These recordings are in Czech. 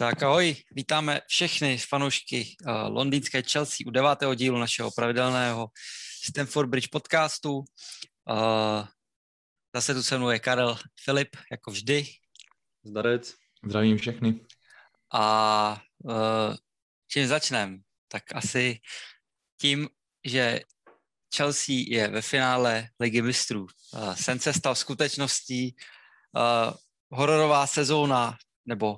Tak ahoj, vítáme všechny fanoušky uh, londýnské Chelsea u devátého dílu našeho pravidelného Stanford Bridge podcastu. Uh, zase tu se mnou je Karel Filip, jako vždy. Zdarec. Zdravím všechny. A čím začneme? Tak asi tím, že Chelsea je ve finále Ligy mistrů. Sen se stal skutečností. Hororová sezóna, nebo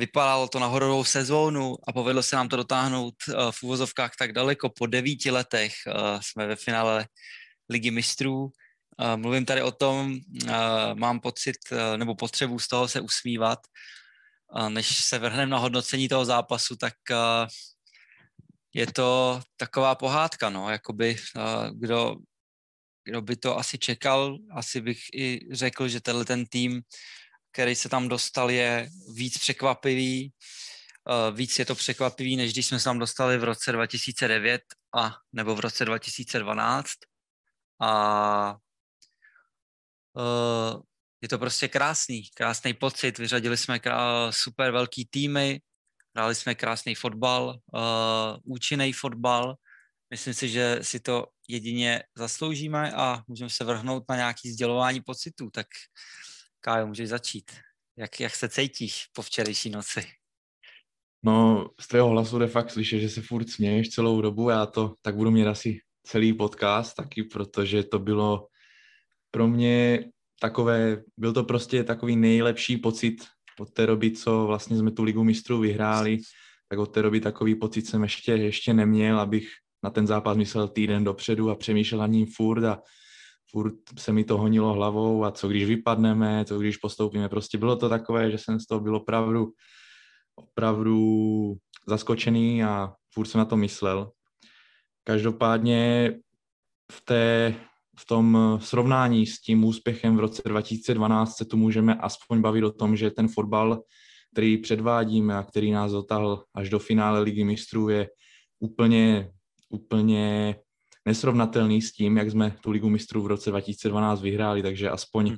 vypadalo to na hororovou sezónu a povedlo se nám to dotáhnout uh, v úvozovkách tak daleko. Po devíti letech uh, jsme ve finále Ligy mistrů. Uh, mluvím tady o tom, mám pocit nebo potřebu z toho se usmívat. Než se vrhneme na hodnocení toho zápasu, tak je to taková pohádka, no, jakoby kdo, kdo by to asi čekal, asi bych i řekl, že tenhle ten tým který se tam dostal, je víc překvapivý. Uh, víc je to překvapivý, než když jsme se tam dostali v roce 2009 a nebo v roce 2012. A uh, je to prostě krásný, krásný pocit. Vyřadili jsme super velký týmy, hráli jsme krásný fotbal, uh, účinný fotbal. Myslím si, že si to jedině zasloužíme a můžeme se vrhnout na nějaký sdělování pocitů. Tak Kájo, můžeš začít. Jak, jak se cítíš po včerejší noci? No, z tvého hlasu jde fakt slyšet, že se furt směješ celou dobu. Já to tak budu mít asi celý podcast taky, protože to bylo pro mě takové, byl to prostě takový nejlepší pocit od té doby, co vlastně jsme tu ligu mistrů vyhráli, tak od té doby takový pocit jsem ještě, ještě neměl, abych na ten zápas myslel týden dopředu a přemýšlel na ním furt a furt se mi to honilo hlavou a co když vypadneme, co když postoupíme. Prostě bylo to takové, že jsem z toho byl opravdu, opravdu zaskočený a furt jsem na to myslel. Každopádně v, té, v tom srovnání s tím úspěchem v roce 2012 se tu můžeme aspoň bavit o tom, že ten fotbal, který předvádíme a který nás dotáhl až do finále ligy mistrů, je úplně, úplně nesrovnatelný s tím, jak jsme tu ligu mistrů v roce 2012 vyhráli, takže aspoň hmm.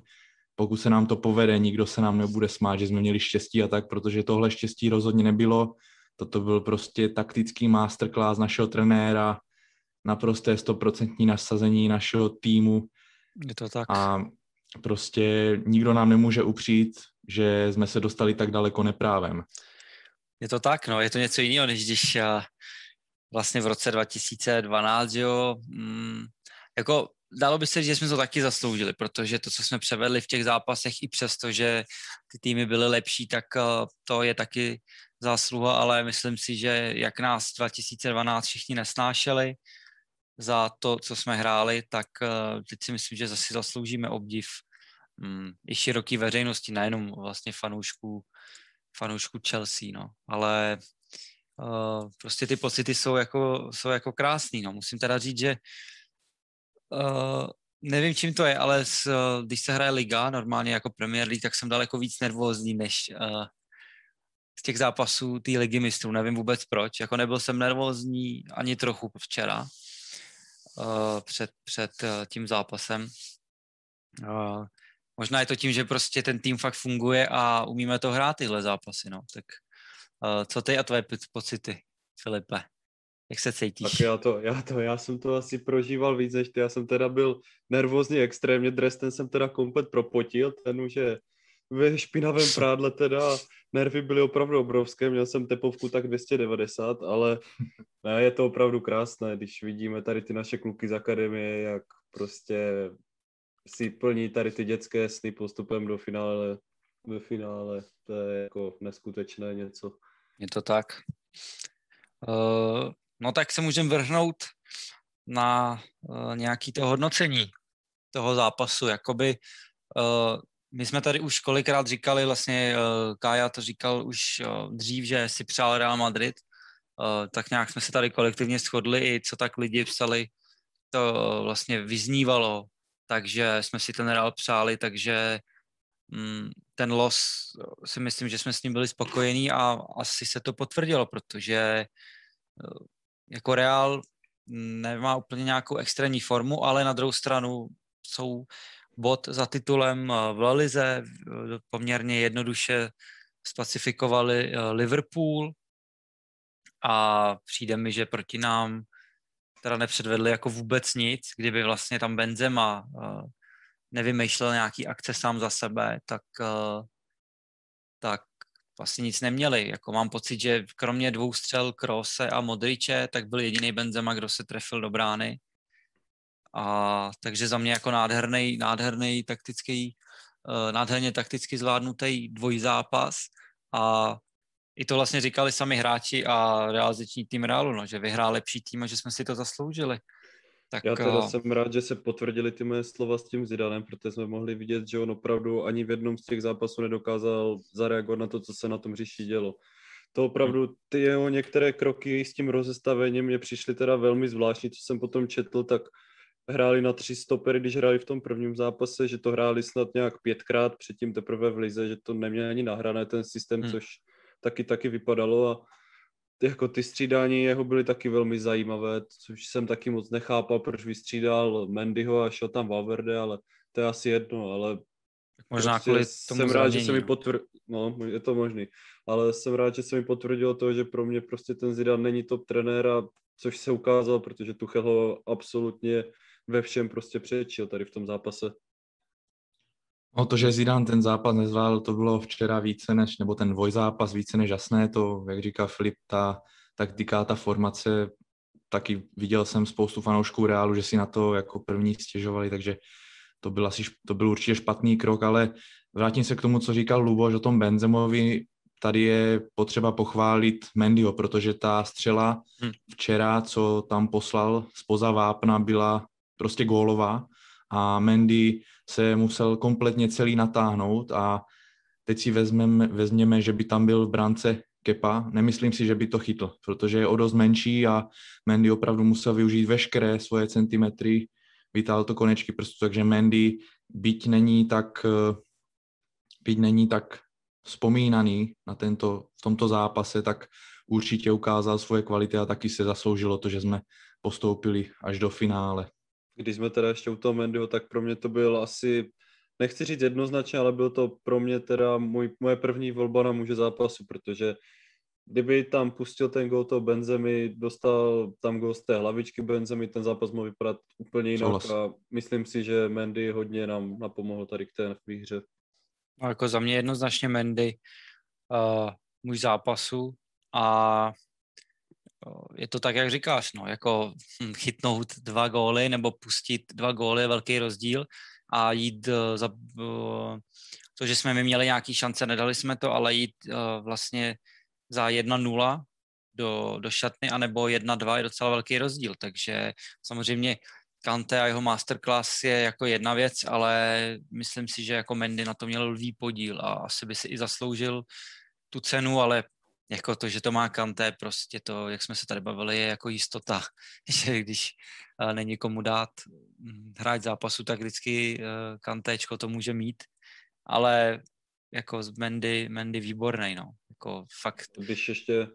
pokud se nám to povede, nikdo se nám nebude smát, že jsme měli štěstí a tak, protože tohle štěstí rozhodně nebylo. Toto byl prostě taktický masterclass našeho trenéra, naprosté stoprocentní nasazení našeho týmu. Je to tak. A prostě nikdo nám nemůže upřít, že jsme se dostali tak daleko neprávem. Je to tak, no, je to něco jiného, než když vlastně v roce 2012, jo, mm, jako dalo by se říct, že jsme to taky zasloužili, protože to, co jsme převedli v těch zápasech, i přesto, že ty týmy byly lepší, tak uh, to je taky zásluha, ale myslím si, že jak nás 2012 všichni nesnášeli za to, co jsme hráli, tak uh, teď si myslím, že zase zasloužíme obdiv um, i široký veřejnosti, nejenom vlastně fanoušků, fanoušků Chelsea, no. Ale uh, prostě ty pocity jsou jako, jsou jako krásný. No. Musím teda říct, že uh, nevím, čím to je, ale s, uh, když se hraje liga, normálně jako Premier League, tak jsem daleko víc nervózní než uh, z těch zápasů té ligy mistrů. Nevím vůbec proč. Jako nebyl jsem nervózní ani trochu včera uh, před, před uh, tím zápasem. Uh, možná je to tím, že prostě ten tým fakt funguje a umíme to hrát tyhle zápasy, no. Tak co ty a tvoje pocity, Filipe? Jak se cítíš? Tak já to, já to, já jsem to asi prožíval víc než ty. Já jsem teda byl nervózní extrémně, Dresden jsem teda komplet propotil, ten už je ve špinavém prádle teda nervy byly opravdu obrovské, měl jsem tepovku tak 290, ale ne, je to opravdu krásné, když vidíme tady ty naše kluky z akademie, jak prostě si plní tady ty dětské sny postupem do finále, ve finále, to je jako neskutečné něco. Je to tak. Uh, no tak se můžeme vrhnout na uh, nějaký to hodnocení toho zápasu. Jakoby uh, my jsme tady už kolikrát říkali, vlastně uh, Kája to říkal už uh, dřív, že si přál Real Madrid, uh, tak nějak jsme se tady kolektivně shodli i co tak lidi psali, to uh, vlastně vyznívalo, takže jsme si ten Real přáli, takže ten los si myslím, že jsme s ním byli spokojení a asi se to potvrdilo, protože eh, jako Real nemá úplně nějakou extrémní formu, ale na druhou stranu jsou bod za titulem eh, v Lalize, poměrně jednoduše spacifikovali Liverpool. A přijde mi, že proti nám teda nepředvedli jako vůbec nic, kdyby vlastně tam Benzema nevymýšlel nějaký akce sám za sebe, tak, uh, tak vlastně nic neměli. Jako mám pocit, že kromě dvou střel Krose a Modriče, tak byl jediný Benzema, kdo se trefil do brány. A takže za mě jako nádherný, nádherný taktický, uh, nádherně takticky zvládnutý dvojzápas a i to vlastně říkali sami hráči a realizační tým Realu, no, že vyhrál lepší tým a že jsme si to zasloužili. Tak, Já teda uh... jsem rád, že se potvrdili ty moje slova s tím Zidanem, protože jsme mohli vidět, že on opravdu ani v jednom z těch zápasů nedokázal zareagovat na to, co se na tom hřišti dělo. To opravdu, ty jeho některé kroky s tím rozestavením mě přišly teda velmi zvláštní, co jsem potom četl, tak hráli na tři stopery, když hráli v tom prvním zápase, že to hráli snad nějak pětkrát, předtím teprve v lize, že to neměl ani nahrané ten systém, hmm. což taky taky vypadalo a jako ty střídání jeho byly taky velmi zajímavé, což jsem taky moc nechápal, proč vystřídal Mendyho a šel tam Valverde, ale to je asi jedno, ale Možná prostě kvůli tomu jsem rád, že se mi potvrdil, no, je to možný, ale jsem rád, že se mi potvrdilo to, že pro mě prostě ten Zidane není top trenér a což se ukázal, protože Tuchel ho absolutně ve všem prostě přečil tady v tom zápase. No to, že Zidane ten zápas nezvládl, to bylo včera více než, nebo ten dvojzápas více než jasné, to, jak říká Filip, ta taktika, ta formace, taky viděl jsem spoustu fanoušků Reálu, že si na to jako první stěžovali, takže to byl, asi, to byl určitě špatný krok, ale vrátím se k tomu, co říkal Luboš o tom Benzemovi, tady je potřeba pochválit Mendyho, protože ta střela hm. včera, co tam poslal spoza vápna, byla prostě gólová a Mendy se musel kompletně celý natáhnout a teď si vezmeme, vezměme, že by tam byl v brance Kepa, nemyslím si, že by to chytl, protože je o dost menší a Mendy opravdu musel využít veškeré svoje centimetry, vytáhl to konečky prstu, takže Mendy, byť není tak, byť není tak vzpomínaný na tento, v tomto zápase, tak určitě ukázal svoje kvality a taky se zasloužilo to, že jsme postoupili až do finále když jsme teda ještě u toho Mendyho, tak pro mě to byl asi, nechci říct jednoznačně, ale byl to pro mě teda můj, moje první volba na muže zápasu, protože kdyby tam pustil ten gol toho Benzemi, dostal tam gol z té hlavičky Benzemi, ten zápas mohl vypadat úplně jinak Souhlas. a myslím si, že Mendy hodně nám napomohl tady k té výhře. No, jako za mě jednoznačně Mendy uh, můj zápasu a je to tak, jak říkáš, no, jako hm, chytnout dva góly nebo pustit dva góly je velký rozdíl a jít uh, za uh, to, že jsme my měli nějaký šance, nedali jsme to, ale jít uh, vlastně za 1-0 do, do šatny, anebo 1-2 je docela velký rozdíl, takže samozřejmě Kante a jeho masterclass je jako jedna věc, ale myslím si, že jako Mendy na to měl lvý podíl a asi by si i zasloužil tu cenu, ale jako to, že to má Kanté, prostě to, jak jsme se tady bavili, je jako jistota, že když uh, není komu dát hm, hrát zápasu, tak vždycky uh, Kantéčko to může mít, ale jako z Mendy, Mendy výborný, no. Jako fakt. Když ještě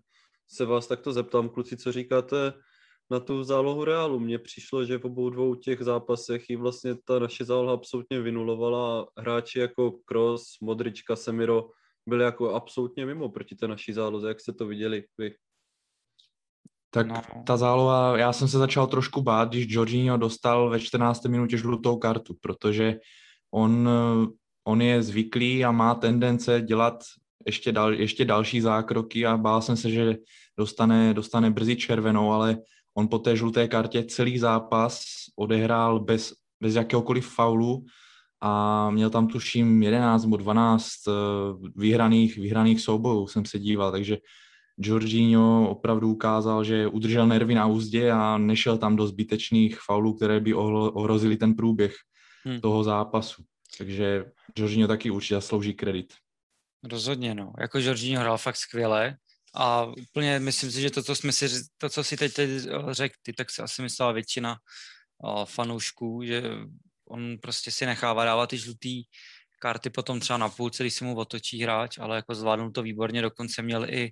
se vás takto zeptám, kluci, co říkáte na tu zálohu Reálu. Mně přišlo, že v obou dvou těch zápasech ji vlastně ta naše záloha absolutně vynulovala. Hráči jako Kroos, Modrička, Semiro byli jako absolutně mimo proti té naší záloze, jak jste to viděli vy? Tak no. ta záloha, já jsem se začal trošku bát, když Jorginho dostal ve 14. minutě žlutou kartu, protože on, on je zvyklý a má tendence dělat ještě, dal, ještě další zákroky a bál jsem se, že dostane, dostane brzy červenou, ale on po té žluté kartě celý zápas odehrál bez, bez jakéhokoliv faulu a měl tam tuším 11 nebo 12 eh, vyhraných, vyhraných soubojů, jsem se díval, takže Jorginho opravdu ukázal, že udržel nervy na úzdě a nešel tam do zbytečných faulů, které by ohrozily ten průběh hmm. toho zápasu. Takže Jorginho taky určitě zaslouží kredit. Rozhodně, no. Jako Jorginho hrál fakt skvěle a úplně myslím si, že to, co, jsme si, to, co si teď, teď řekl, ty, tak si asi myslela většina fanoušků, že on prostě si nechává dávat ty žlutý karty potom třeba na půlce, když si mu otočí hráč, ale jako zvládnul to výborně, dokonce měl i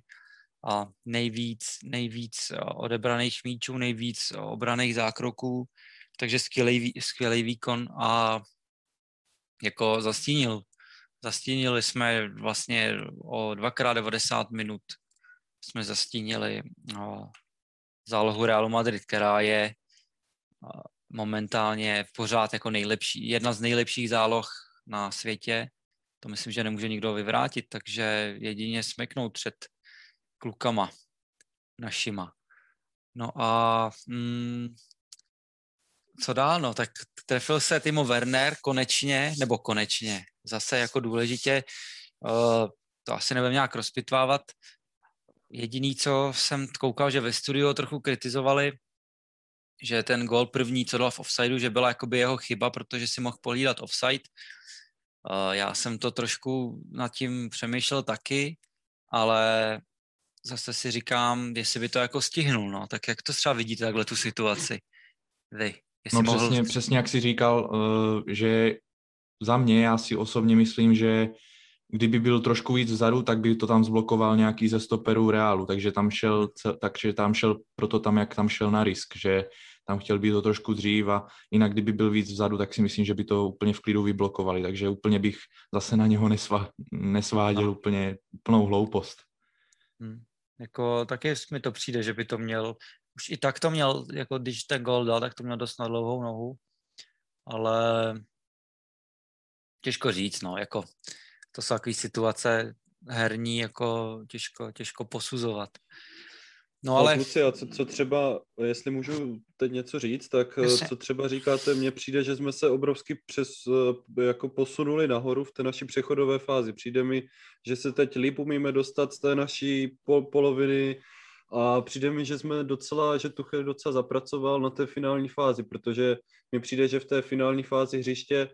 a nejvíc, nejvíc odebraných míčů, nejvíc obraných zákroků, takže skvělý, skvělý výkon a jako zastínil, Zastínili jsme vlastně o dvakrát 90 minut jsme zastínili zálohu Realu Madrid, která je momentálně pořád jako nejlepší, jedna z nejlepších záloh na světě. To myslím, že nemůže nikdo vyvrátit, takže jedině smeknout před klukama našima. No a mm, co dál? No, tak trefil se Timo Werner konečně, nebo konečně, zase jako důležitě, uh, to asi nebudeme nějak rozpitvávat. Jediný, co jsem koukal, že ve studiu trochu kritizovali, že ten gol první, co dal v offsideu, že byla jakoby jeho chyba, protože si mohl polídat offside. Uh, já jsem to trošku nad tím přemýšlel taky, ale zase si říkám, jestli by to jako stihnul, no, tak jak to třeba vidíte takhle tu situaci? Vy, no mohl... přesně, přesně jak jsi říkal, uh, že za mě, já si osobně myslím, že kdyby byl trošku víc vzadu, tak by to tam zblokoval nějaký ze stoperů Reálu, takže tam šel, takže tam šel proto tam, jak tam šel na risk, že tam chtěl být to trošku dřív a jinak kdyby byl víc vzadu, tak si myslím, že by to úplně v klidu vyblokovali, takže úplně bych zase na něho nesva, nesváděl no. úplně plnou hloupost. Hmm. Jako, taky mi to přijde, že by to měl, už i tak to měl, jako když ten gol dal, tak to měl dost na dlouhou nohu, ale těžko říct, no, jako to jsou takové situace herní, jako těžko, těžko posuzovat. No ale... Kluci, a co, co třeba, jestli můžu teď něco říct, tak Jasně. co třeba říkáte, mně přijde, že jsme se obrovsky přes, jako posunuli nahoru v té naší přechodové fázi. Přijde mi, že se teď líp umíme dostat z té naší pol, poloviny a přijde mi, že jsme docela, že Tuchel docela zapracoval na té finální fázi, protože mi přijde, že v té finální fázi hřiště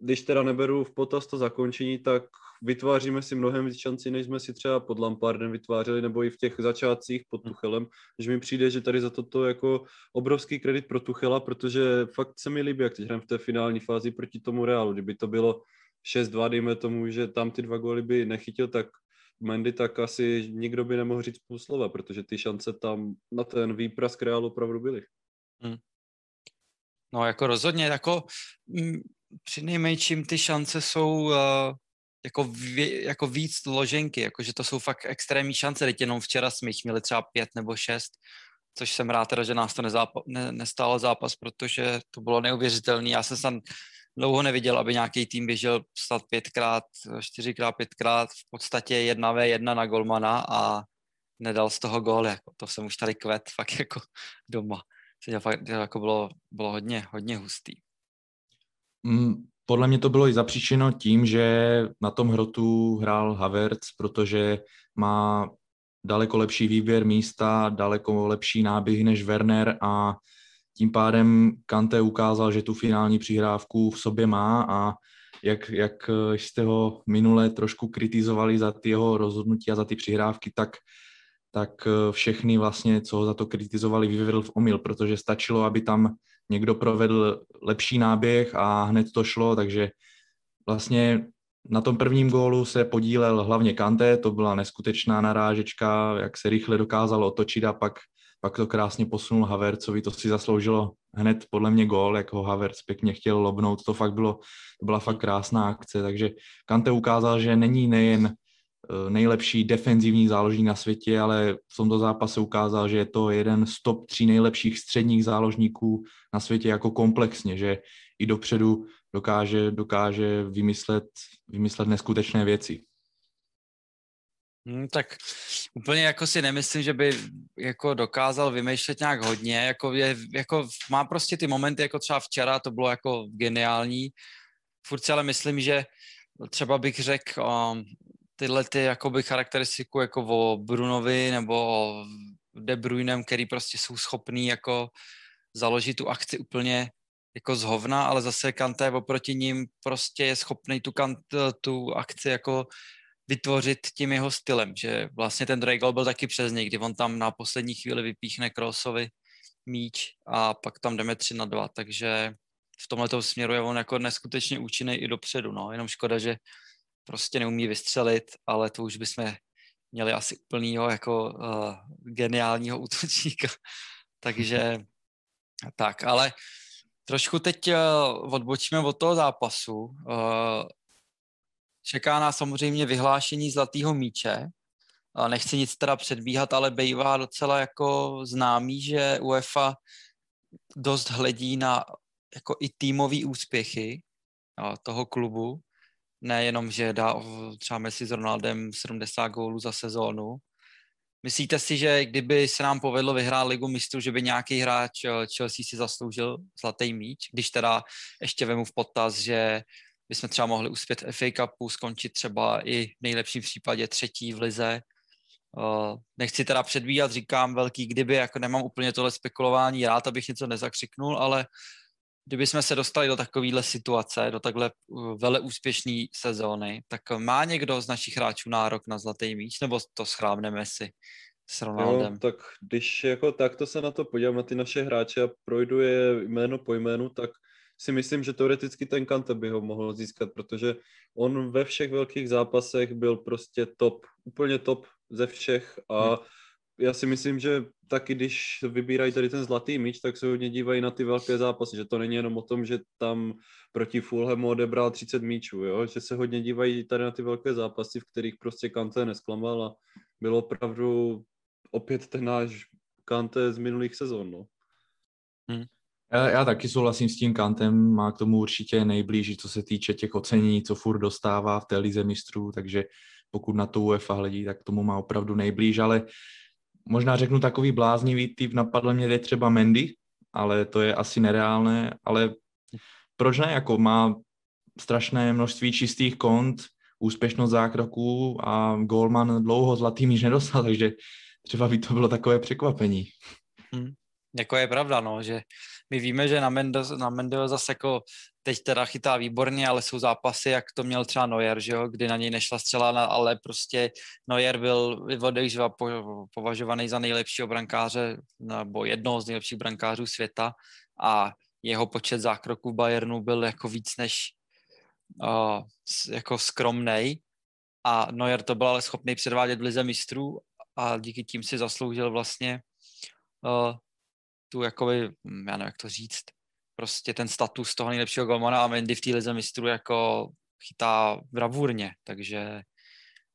když teda neberu v potaz to zakončení, tak vytváříme si mnohem víc šancí, než jsme si třeba pod Lampardem vytvářeli, nebo i v těch začátcích pod hm. Tuchelem, že mi přijde, že tady za toto jako obrovský kredit pro Tuchela, protože fakt se mi líbí, jak teď hrajeme v té finální fázi proti tomu Realu. Kdyby to bylo 6-2, dejme tomu, že tam ty dva góly by nechytil, tak Mendy, tak asi nikdo by nemohl říct půl slova, protože ty šance tam na ten výprask Realu opravdu byly. Hmm. No jako rozhodně, jako mm, při nejmenším ty šance jsou uh, jako, vě, jako víc loženky, jako že to jsou fakt extrémní šance, teď jenom včera jsme jich měli třeba pět nebo šest, což jsem rád teda, že nás to nezápa, ne, nestálo zápas, protože to bylo neuvěřitelné. Já jsem tam dlouho neviděl, aby nějaký tým běžel snad pětkrát, čtyřikrát, pětkrát, v podstatě jedna v jedna na golmana a nedal z toho gól, jako to jsem už tady kvet fakt jako doma. To jako bylo, bylo hodně, hodně hustý. Mm, podle mě to bylo i zapříčeno tím, že na tom hrotu hrál Havertz, protože má daleko lepší výběr místa, daleko lepší náběh než Werner a tím pádem Kante ukázal, že tu finální přihrávku v sobě má a jak, jak jste ho minule trošku kritizovali za ty jeho rozhodnutí a za ty přihrávky, tak, tak všechny vlastně, co ho za to kritizovali, vyvedl v omyl, protože stačilo, aby tam někdo provedl lepší náběh a hned to šlo, takže vlastně na tom prvním gólu se podílel hlavně Kante, to byla neskutečná narážečka, jak se rychle dokázal otočit a pak, pak to krásně posunul Havercovi, to si zasloužilo hned podle mě gól, jak ho Havertz pěkně chtěl lobnout, to fakt bylo, to byla fakt krásná akce, takže Kante ukázal, že není nejen nejlepší defenzivní záložník na světě, ale v tomto zápase ukázal, že je to jeden z top tří nejlepších středních záložníků na světě jako komplexně, že i dopředu dokáže, dokáže vymyslet, vymyslet neskutečné věci. Hmm, tak úplně jako si nemyslím, že by jako dokázal vymýšlet nějak hodně, jako, je, jako má prostě ty momenty, jako třeba včera, to bylo jako geniální, furt si ale myslím, že třeba bych řekl, um, tyhle ty jakoby charakteristiku jako o Brunovi nebo o De Bruynem, který prostě jsou schopný jako založit tu akci úplně jako z hovna, ale zase Kanté oproti ním prostě je schopný tu, kant, tu akci jako vytvořit tím jeho stylem, že vlastně ten druhý gol byl taky přes něj, kdy on tam na poslední chvíli vypíchne Krossovi míč a pak tam jdeme 3 na 2, takže v tomhle směru je on jako neskutečně účinný i dopředu, no, jenom škoda, že prostě neumí vystřelit, ale to už bychom měli asi úplnýho jako uh, geniálního útočníka. Takže tak, ale trošku teď uh, odbočíme od toho zápasu. Uh, čeká nás samozřejmě vyhlášení zlatého míče. Nechci nic teda předbíhat, ale bývá docela jako známý, že UEFA dost hledí na jako i týmové úspěchy toho klubu. Nejenom, že dá třeba Messi s Ronaldem 70 gólů za sezónu. Myslíte si, že kdyby se nám povedlo vyhrát ligu mistrů, že by nějaký hráč eh, Chelsea si zasloužil zlatý míč, když teda ještě vemu v potaz, že bychom třeba mohli uspět FA Cupu, skončit třeba i v nejlepším případě třetí v lize. Uh, nechci teda předvídat, říkám velký kdyby, jako nemám úplně tohle spekulování rád, abych něco nezakřiknul, ale kdyby jsme se dostali do takovéhle situace, do takhle uh, vele úspěšné sezóny, tak má někdo z našich hráčů nárok na zlatý míč, nebo to schrábneme si s Ronaldem? Jo, tak když jako takto se na to podívám, na ty naše hráče a projdu je jméno po jménu, tak si myslím, že teoreticky ten Kante by ho mohl získat, protože on ve všech velkých zápasech byl prostě top, úplně top ze všech a hmm. Já si myslím, že taky když vybírají tady ten zlatý míč, tak se hodně dívají na ty velké zápasy, že to není jenom o tom, že tam proti Fulhamu odebral 30 míčů, jo? že se hodně dívají tady na ty velké zápasy, v kterých prostě Kante nesklamal a bylo opravdu opět ten náš Kante z minulých sezon. No. Hmm. Já, já taky souhlasím s tím Kantem, má k tomu určitě nejblíž, co se týče těch ocení, co furt dostává v té lize mistrů, takže pokud na to UEFA hledí, tak tomu má opravdu nejblíž, ale možná řeknu takový bláznivý typ, napadl mě třeba Mendy, ale to je asi nereálné, ale proč ne, jako má strašné množství čistých kont, úspěšnost zákroků a Goldman dlouho zlatý míč nedostal, takže třeba by to bylo takové překvapení. Hmm. Jako je pravda, no, že my víme, že na Mendes, na Mendes zase jako teď teda chytá výborně, ale jsou zápasy, jak to měl třeba Neuer, že jo, kdy na něj nešla střela, ale prostě Neuer byl odejživa považovaný za nejlepšího brankáře, nebo jednoho z nejlepších brankářů světa a jeho počet zákroků Bayernu byl jako víc než uh, jako skromnej. A Neuer to byl ale schopný předvádět v lize mistrů a díky tím si zasloužil vlastně uh, tu jakoby, hm, já nevím, jak to říct, prostě ten status toho nejlepšího golmana a Mendy v té lize mistrů jako chytá bravurně, takže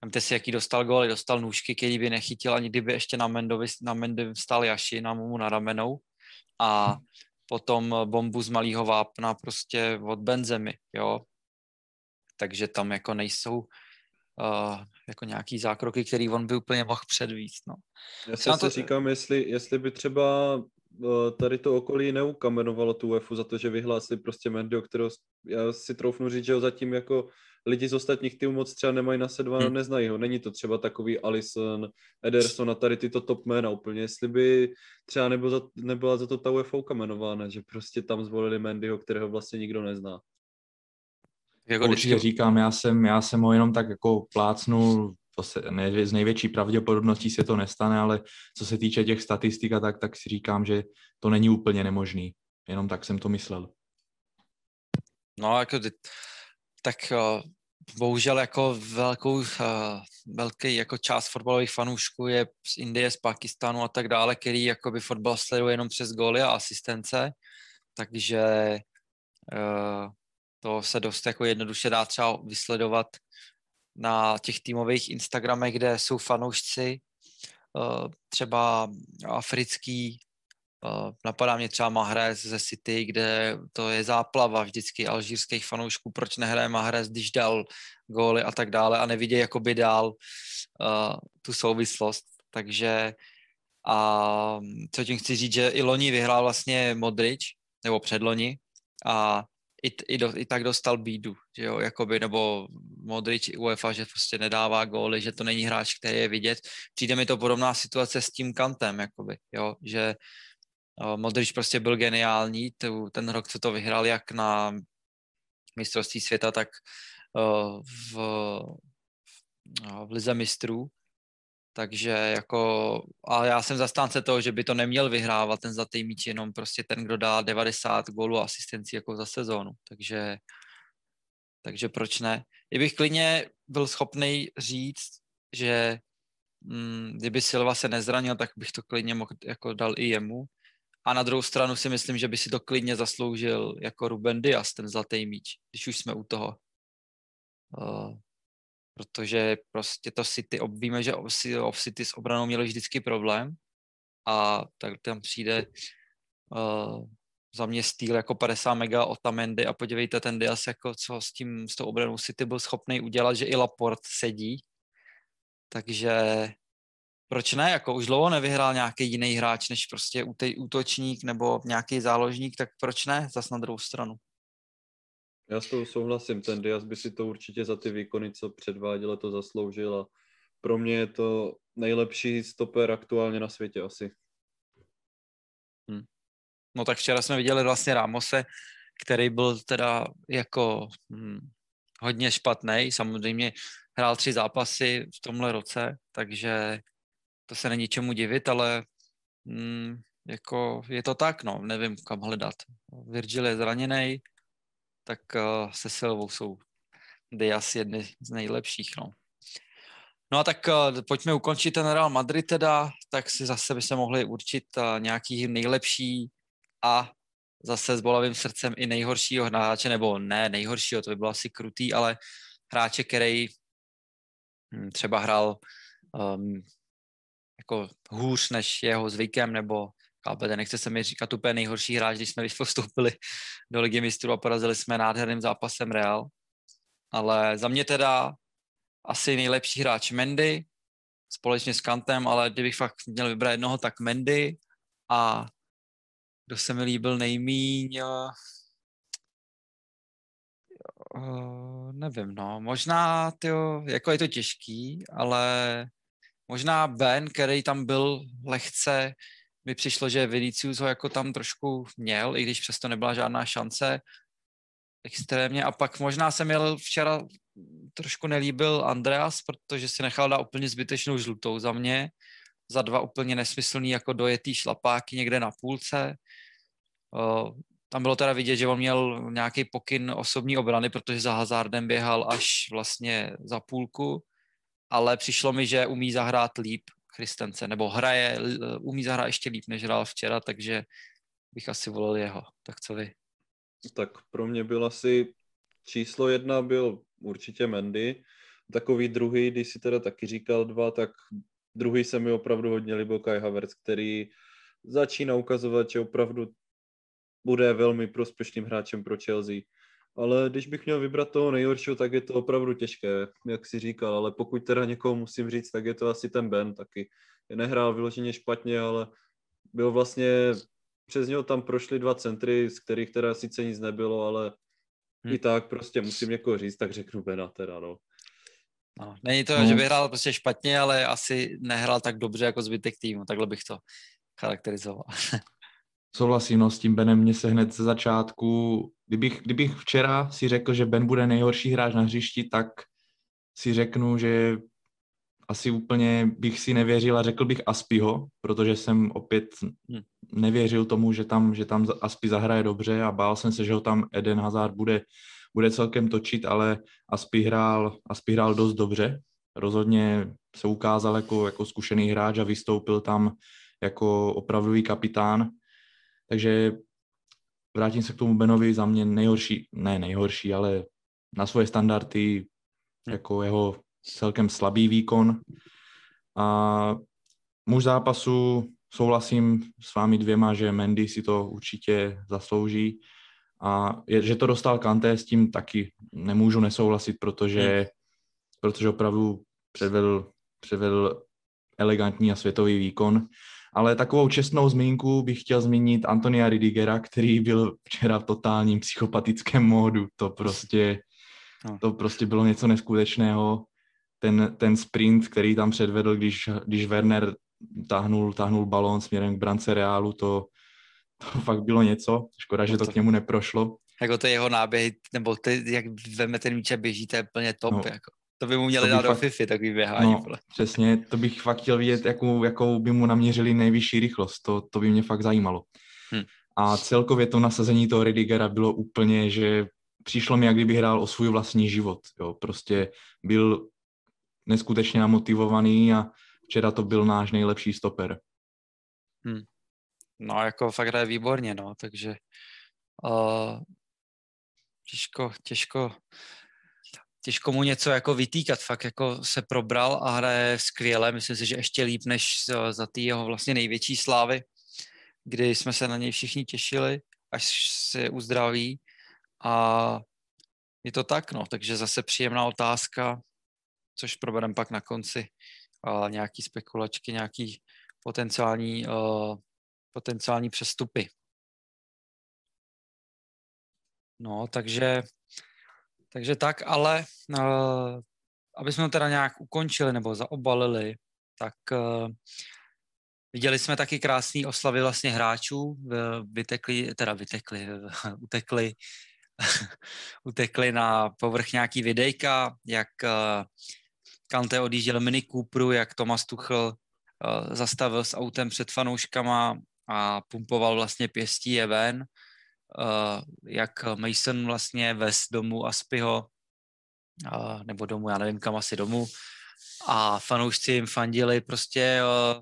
Vemte si, jaký dostal góly, dostal nůžky, který by nechytil ani kdyby ještě na Mendovi, na Mendy vstal Jaši, na mu na ramenou a potom bombu z malého vápna prostě od Benzemy, jo. Takže tam jako nejsou uh, jako nějaký zákroky, který on by úplně mohl předvíst, no. Já si to... říkám, jestli, jestli by třeba tady to okolí neukamenovalo tu UEFu za to, že vyhlásili prostě Mendio, kterého já si troufnu říct, že ho zatím jako lidi z ostatních týmů moc třeba nemají na sedva, hmm. neznají ho. Není to třeba takový Alison, Ederson a tady tyto top jména úplně. Jestli by třeba nebyl za, nebyla za to ta UEFA ukamenována, že prostě tam zvolili Mendyho, kterého vlastně nikdo nezná. Jako Určitě říkám, já jsem, já jsem ho jenom tak jako plácnul to se, ne, z největší pravděpodobností se to nestane, ale co se týče těch statistik a tak, tak si říkám, že to není úplně nemožný. Jenom tak jsem to myslel. No, jako, tak uh, bohužel jako velkou, uh, velký jako část fotbalových fanoušků je z Indie, z Pakistánu a tak dále, který jakoby fotbal sleduje jenom přes góly a asistence, takže uh, to se dost jako jednoduše dá třeba vysledovat na těch týmových Instagramech, kde jsou fanoušci, eh, třeba africký, eh, napadá mě třeba Mahrez ze City, kde to je záplava vždycky alžírských fanoušků, proč nehraje Mahrez, když dal góly a tak dále a nevidějí jakoby dál uh, tu souvislost. Takže a co tím chci říct, že i loni vyhrál vlastně Modrič, nebo předloni, a i, i, do, i tak dostal bídu, že jo, jakoby, nebo Modrič UEFA, že prostě nedává góly, že to není hráč, který je vidět. Přijde mi to podobná situace s tím Kantem, jakoby, jo, že uh, Modrič prostě byl geniální, tu, ten rok, co to vyhrál, jak na mistrovství světa, tak uh, v, v Lize mistrů, takže jako, a já jsem zastánce toho, že by to neměl vyhrávat ten zlatý míč jenom prostě ten, kdo dá 90 gólů a jako za sezónu. Takže, takže proč ne? Kdybych klidně byl schopný říct, že mm, kdyby Silva se nezranil, tak bych to klidně mohl jako dal i jemu. A na druhou stranu si myslím, že by si to klidně zasloužil jako Ruben Dias, ten zlatý míč, když už jsme u toho. Uh, protože prostě to City, víme, že off City s obranou měli vždycky problém a tak tam přijde uh, za mě styl jako 50 mega Otamendi a podívejte ten Dias, jako co s tím, s tou obranou City byl schopný udělat, že i Laport sedí, takže proč ne, jako už dlouho nevyhrál nějaký jiný hráč, než prostě útočník nebo nějaký záložník, tak proč ne, zas na druhou stranu. Já s tou souhlasím, ten Diaz by si to určitě za ty výkony, co předváděl, to zasloužil a pro mě je to nejlepší stoper aktuálně na světě asi. Hmm. No tak včera jsme viděli vlastně Ramose, který byl teda jako hm, hodně špatný. Samozřejmě hrál tři zápasy v tomhle roce, takže to se není čemu divit, ale hm, jako je to tak, no, nevím kam hledat. Virgil je zraněný, tak uh, se Silvou jsou Diaz jedny z nejlepších, no. No a tak uh, pojďme ukončit ten Real Madrid teda, tak si zase by se mohli určit uh, nějaký nejlepší a zase s bolavým srdcem i nejhoršího hráče, nebo ne nejhoršího, to by bylo asi krutý, ale hráče, který hm, třeba hrál um, jako hůř než jeho zvykem, nebo chápete, nechce se mi říkat úplně nejhorší hráč, když jsme postoupili do ligy mistrů a porazili jsme nádherným zápasem Real. Ale za mě teda asi nejlepší hráč Mendy, společně s Kantem, ale kdybych fakt měl vybrat jednoho, tak Mendy a kdo se mi líbil nejmíň, uh, nevím, no, možná, tyjo, jako je to těžký, ale možná Ben, který tam byl lehce, mi přišlo, že Vinicius ho jako tam trošku měl, i když přesto nebyla žádná šance extrémně. A pak možná jsem měl včera trošku nelíbil Andreas, protože si nechal dát úplně zbytečnou žlutou za mě, za dva úplně nesmyslný jako dojetý šlapáky někde na půlce. Tam bylo teda vidět, že on měl nějaký pokyn osobní obrany, protože za Hazardem běhal až vlastně za půlku, ale přišlo mi, že umí zahrát líp Christensen, nebo hraje, umí zahrát ještě líp, než hrál včera, takže bych asi volil jeho. Tak co vy? Tak pro mě byl asi číslo jedna byl určitě Mendy. Takový druhý, když si teda taky říkal dva, tak druhý se mi opravdu hodně líbil Kai Havertz, který začíná ukazovat, že opravdu bude velmi prospěšným hráčem pro Chelsea. Ale když bych měl vybrat toho nejhoršího, tak je to opravdu těžké, jak si říkal, ale pokud teda někoho musím říct, tak je to asi ten Ben taky. Nehrál vyloženě špatně, ale byl vlastně, přes něho tam prošly dva centry, z kterých teda sice nic nebylo, ale hmm. i tak prostě musím někoho říct, tak řeknu Bena teda, no. No, není to, no. že by hrál prostě špatně, ale asi nehrál tak dobře jako zbytek týmu, takhle bych to charakterizoval. Souhlasím, no s tím Benem mě se hned ze začátku, kdybych, kdybych včera si řekl, že Ben bude nejhorší hráč na hřišti, tak si řeknu, že asi úplně bych si nevěřil a řekl bych Aspiho, protože jsem opět hm. nevěřil tomu, že tam, že tam Aspi zahraje dobře a bál jsem se, že ho tam Eden Hazard bude, bude celkem točit, ale Aspi hrál, Aspi hrál dost dobře. Rozhodně se ukázal jako, jako zkušený hráč a vystoupil tam jako opravdový kapitán. Takže vrátím se k tomu Benovi, za mě nejhorší, ne nejhorší, ale na svoje standardy jako jeho celkem slabý výkon. A muž zápasu souhlasím s vámi dvěma, že Mendy si to určitě zaslouží. A je, že to dostal Kanté, s tím taky nemůžu nesouhlasit, protože, hmm. protože opravdu předvedl, předvedl elegantní a světový výkon. Ale takovou čestnou zmínku bych chtěl zmínit Antonia Ridigera, který byl včera v totálním psychopatickém módu. To prostě, no. to prostě bylo něco neskutečného. Ten, ten sprint, který tam předvedl, když, když Werner táhnul, táhnul balón směrem k brance Reálu, to, to fakt bylo něco. Škoda, že no to, to k němu neprošlo. Jako to jeho náběhy, nebo ty, jak veme ten míč a běží, to je plně top. No, jako. To by mu měli dát fakt, do FIFA, takový běhání. No, přesně, to bych fakt chtěl vidět, jakou, jakou by mu naměřili nejvyšší rychlost. To, to by mě fakt zajímalo. Hm. A celkově to nasazení toho Redigera bylo úplně, že přišlo mi, jak kdyby hrál o svůj vlastní život. Jo. Prostě byl neskutečně namotivovaný a včera to byl náš nejlepší stoper. Hm. No, jako fakt hraje výborně, no, takže uh, těžko, těžko těžko mu něco jako vytýkat, fakt jako se probral a hraje skvěle, myslím si, že ještě líp než za, ty jeho vlastně největší slávy, kdy jsme se na něj všichni těšili, až se uzdraví a je to tak, no, takže zase příjemná otázka, což probereme pak na konci, a nějaký spekulačky, nějaký potenciální, uh, potenciální přestupy. No, takže, takže tak, ale uh, aby jsme to teda nějak ukončili nebo zaobalili, tak uh, viděli jsme taky krásný oslavy vlastně hráčů, vytekli, teda vytekli, utekli, utekli na povrch nějaký videjka, jak uh, Kante odjížděl Mini Cooperu, jak Thomas Tuchel uh, zastavil s autem před fanouškama a pumpoval vlastně pěstí je ven jak Mason vlastně vez domů Aspiho, uh, nebo domů, já nevím kam asi domů, a fanoušci jim fandili, prostě uh,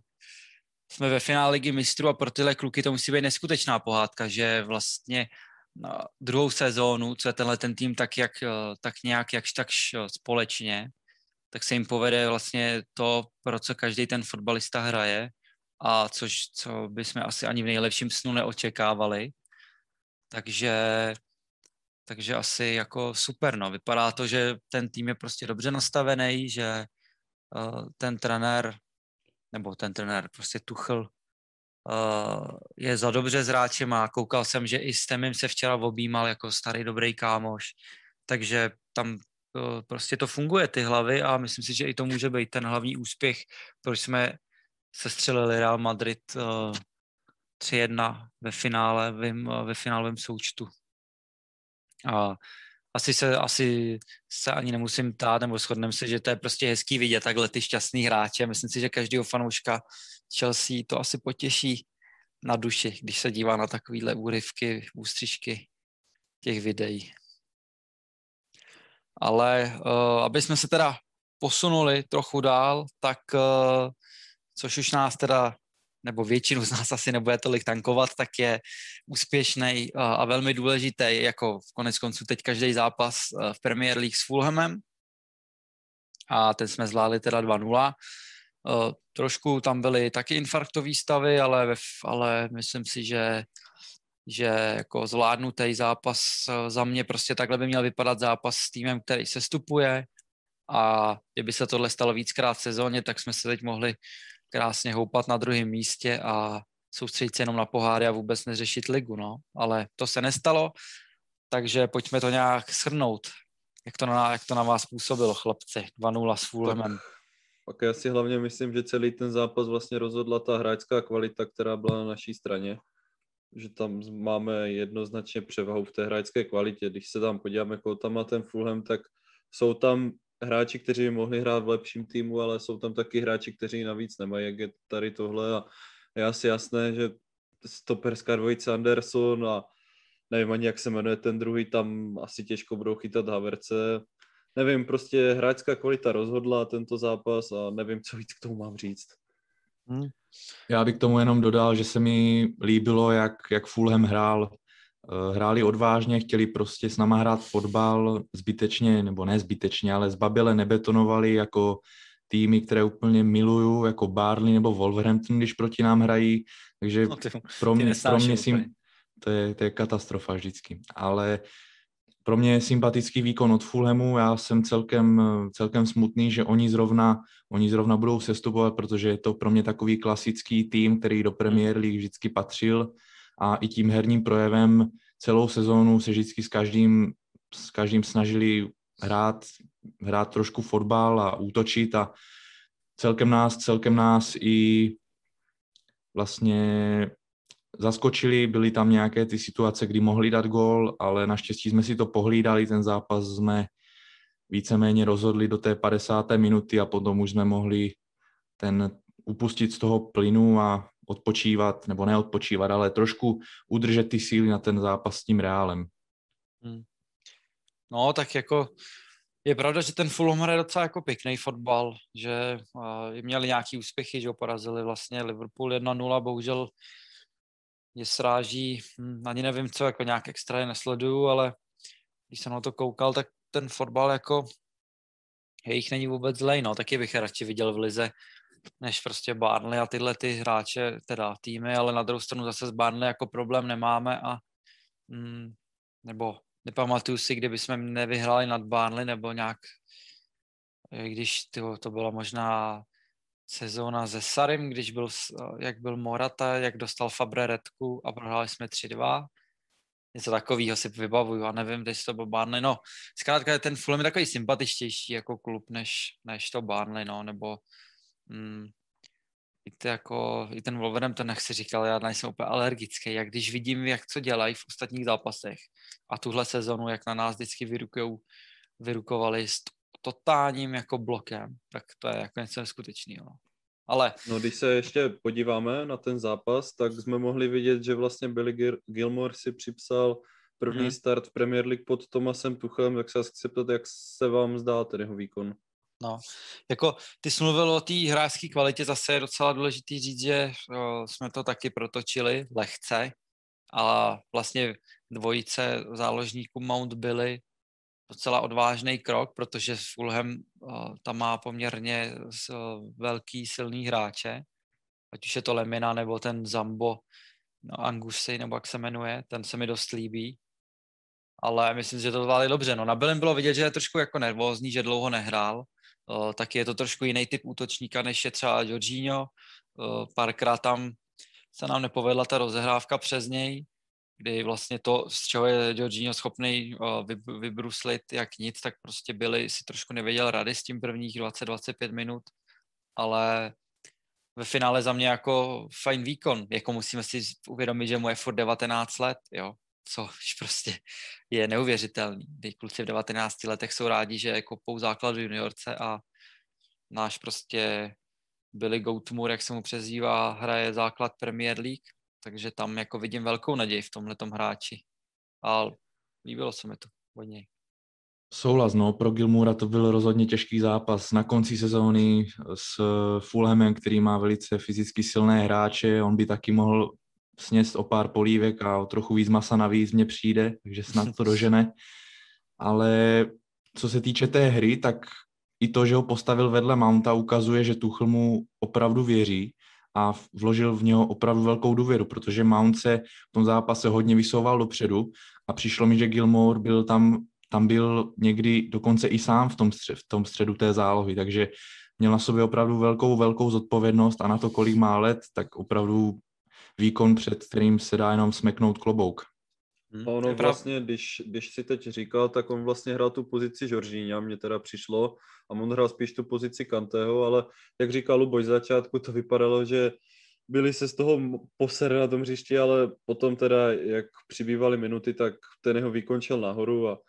jsme ve finále ligy mistrů a pro tyhle kluky to musí být neskutečná pohádka, že vlastně na druhou sezónu, co je tenhle ten tým tak, jak, tak nějak jakž tak společně, tak se jim povede vlastně to, pro co každý ten fotbalista hraje a což, co bychom asi ani v nejlepším snu neočekávali. Takže, takže asi jako super, no. Vypadá to, že ten tým je prostě dobře nastavený, že uh, ten trenér, nebo ten trenér, prostě Tuchl, uh, je za dobře s hráčem a koukal jsem, že i s Temem se včera objímal jako starý dobrý kámoš, takže tam uh, prostě to funguje, ty hlavy a myslím si, že i to může být ten hlavní úspěch, proč jsme se střelili Real Madrid uh, 3-1 ve finále, ve finálovém součtu. A asi se, asi se ani nemusím tát, nebo shodneme se, že to je prostě hezký vidět takhle ty šťastný hráče. Myslím si, že každého fanouška Chelsea to asi potěší na duši, když se dívá na takovýhle úryvky, ústřižky těch videí. Ale uh, aby jsme se teda posunuli trochu dál, tak uh, což už nás teda nebo většinu z nás asi nebude tolik tankovat, tak je úspěšný a velmi důležitý, jako v konec konců teď každý zápas v Premier League s Fulhamem. A ten jsme zvládli teda 2-0. Trošku tam byly taky infarktové stavy, ale, ale myslím si, že že jako zvládnutý zápas za mě prostě takhle by měl vypadat zápas s týmem, který se stupuje a kdyby se tohle stalo víckrát v sezóně, tak jsme se teď mohli krásně houpat na druhém místě a soustředit se jenom na poháry a vůbec neřešit ligu, no. Ale to se nestalo, takže pojďme to nějak shrnout. Jak to na, jak to na vás působilo, chlapci? 2-0 s Fulhamem. Pak já si hlavně myslím, že celý ten zápas vlastně rozhodla ta hráčská kvalita, která byla na naší straně. Že tam máme jednoznačně převahu v té hráčské kvalitě. Když se tam podíváme, koho tam má ten Fulham, tak jsou tam hráči, kteří mohli hrát v lepším týmu, ale jsou tam taky hráči, kteří navíc nemají, jak je tady tohle a je asi jasné, že stoperská dvojice Anderson a nevím ani, jak se jmenuje ten druhý, tam asi těžko budou chytat Haverce. Nevím, prostě hráčská kvalita rozhodla tento zápas a nevím, co víc k tomu mám říct. Hmm. Já bych k tomu jenom dodal, že se mi líbilo, jak, jak Fulham hrál hráli odvážně, chtěli prostě s náma hrát fotbal zbytečně, nebo ne zbytečně, ale zbabile nebetonovali jako týmy, které úplně miluju, jako Barley nebo Wolverhampton, když proti nám hrají, takže no ty, pro mě, pro mě sim, to, je, to je katastrofa vždycky, ale pro mě je sympatický výkon od Fulhamu, já jsem celkem, celkem smutný, že oni zrovna, oni zrovna budou sestupovat, protože je to pro mě takový klasický tým, který do Premier League vždycky patřil, a i tím herním projevem celou sezónu se vždycky s každým, s každým snažili hrát, hrát trošku fotbal a útočit a celkem nás, celkem nás i vlastně zaskočili, byly tam nějaké ty situace, kdy mohli dát gól, ale naštěstí jsme si to pohlídali, ten zápas jsme víceméně rozhodli do té 50. minuty a potom už jsme mohli ten upustit z toho plynu a odpočívat, nebo neodpočívat, ale trošku udržet ty síly na ten zápas s tím Reálem. Hmm. No, tak jako je pravda, že ten Fulham hraje docela jako pěkný fotbal, že uh, měli nějaký úspěchy, že ho porazili vlastně Liverpool 1-0, bohužel je sráží, hm, ani nevím co, jako nějak extra je nesleduju, ale když jsem na to koukal, tak ten fotbal jako jejich není vůbec zlej, no, taky bych je radši viděl v lize, než prostě Barnley a tyhle ty hráče, teda týmy, ale na druhou stranu zase s Barnley jako problém nemáme a mm, nebo nepamatuju si, kdyby jsme nevyhráli nad Barnley nebo nějak, když to, to byla možná sezóna se Sarim, když byl, jak byl Morata, jak dostal Fabre redku a prohráli jsme 3-2. Něco takového si vybavuju a nevím, když to byl Barnley. No, zkrátka ten Fulham je takový sympatičtější jako klub, než, než to Barnley, no, nebo mm, i, to jako, i ten Wolverhampton, jak si říkal, já nejsem úplně alergický. Jak když vidím, jak co dělají v ostatních zápasech a tuhle sezonu, jak na nás vždycky vyrukujou, vyrukovali s totálním jako blokem, tak to je jako něco neskutečného. No. Ale... No když se ještě podíváme na ten zápas, tak jsme mohli vidět, že vlastně Billy Gilmore si připsal první hmm. start v Premier League pod Tomasem Tuchem, tak se vás chci ptat, jak se vám zdá ten jeho výkon? No, jako ty jsi mluvil o té hráčské kvalitě, zase je docela důležitý říct, že o, jsme to taky protočili lehce a vlastně dvojice záložníků Mount byli docela odvážný krok, protože Fulham o, tam má poměrně o, velký, silný hráče, ať už je to Lemina nebo ten Zambo, no, Angusy, nebo jak se jmenuje, ten se mi dost líbí. Ale myslím, že to zvládli dobře. No, na Billem bylo vidět, že je trošku jako nervózní, že dlouho nehrál, taky je to trošku jiný typ útočníka, než je třeba Jorginho. Párkrát tam se nám nepovedla ta rozehrávka přes něj, kdy vlastně to, z čeho je Jorginho schopný vybruslit jak nic, tak prostě byli si trošku nevěděl rady s tím prvních 20-25 minut, ale ve finále za mě jako fajn výkon. Jako musíme si uvědomit, že mu je furt 19 let, jo což prostě je neuvěřitelný. Teď kluci v 19 letech jsou rádi, že kopou základ v juniorce a náš prostě Billy Goatmoor, jak se mu přezdívá, hraje základ Premier League, takže tam jako vidím velkou naději v tomhle hráči. A líbilo se mi to od něj. Souhlas, no, pro Gilmura to byl rozhodně těžký zápas na konci sezóny s Fulhamem, který má velice fyzicky silné hráče, on by taky mohl sněst o pár polívek a o trochu víc masa navíc mě přijde, takže snad to dožene. Ale co se týče té hry, tak i to, že ho postavil vedle Mounta, ukazuje, že Tuchl mu opravdu věří a vložil v něho opravdu velkou důvěru, protože Mount se v tom zápase hodně vysouval dopředu a přišlo mi, že Gilmore byl tam, tam byl někdy dokonce i sám v tom, střed, v tom středu té zálohy, takže měl na sobě opravdu velkou, velkou zodpovědnost a na to, kolik má let, tak opravdu výkon, před kterým se dá jenom smeknout klobouk. Hmm, ono vlastně, když, když si teď říkal, tak on vlastně hrál tu pozici Žoržíňa, mně teda přišlo, a on hrál spíš tu pozici Kanteho, ale jak říkal Luboš, začátku to vypadalo, že byli se z toho posery na tom hřišti, ale potom teda, jak přibývaly minuty, tak ten jeho výkon šel nahoru a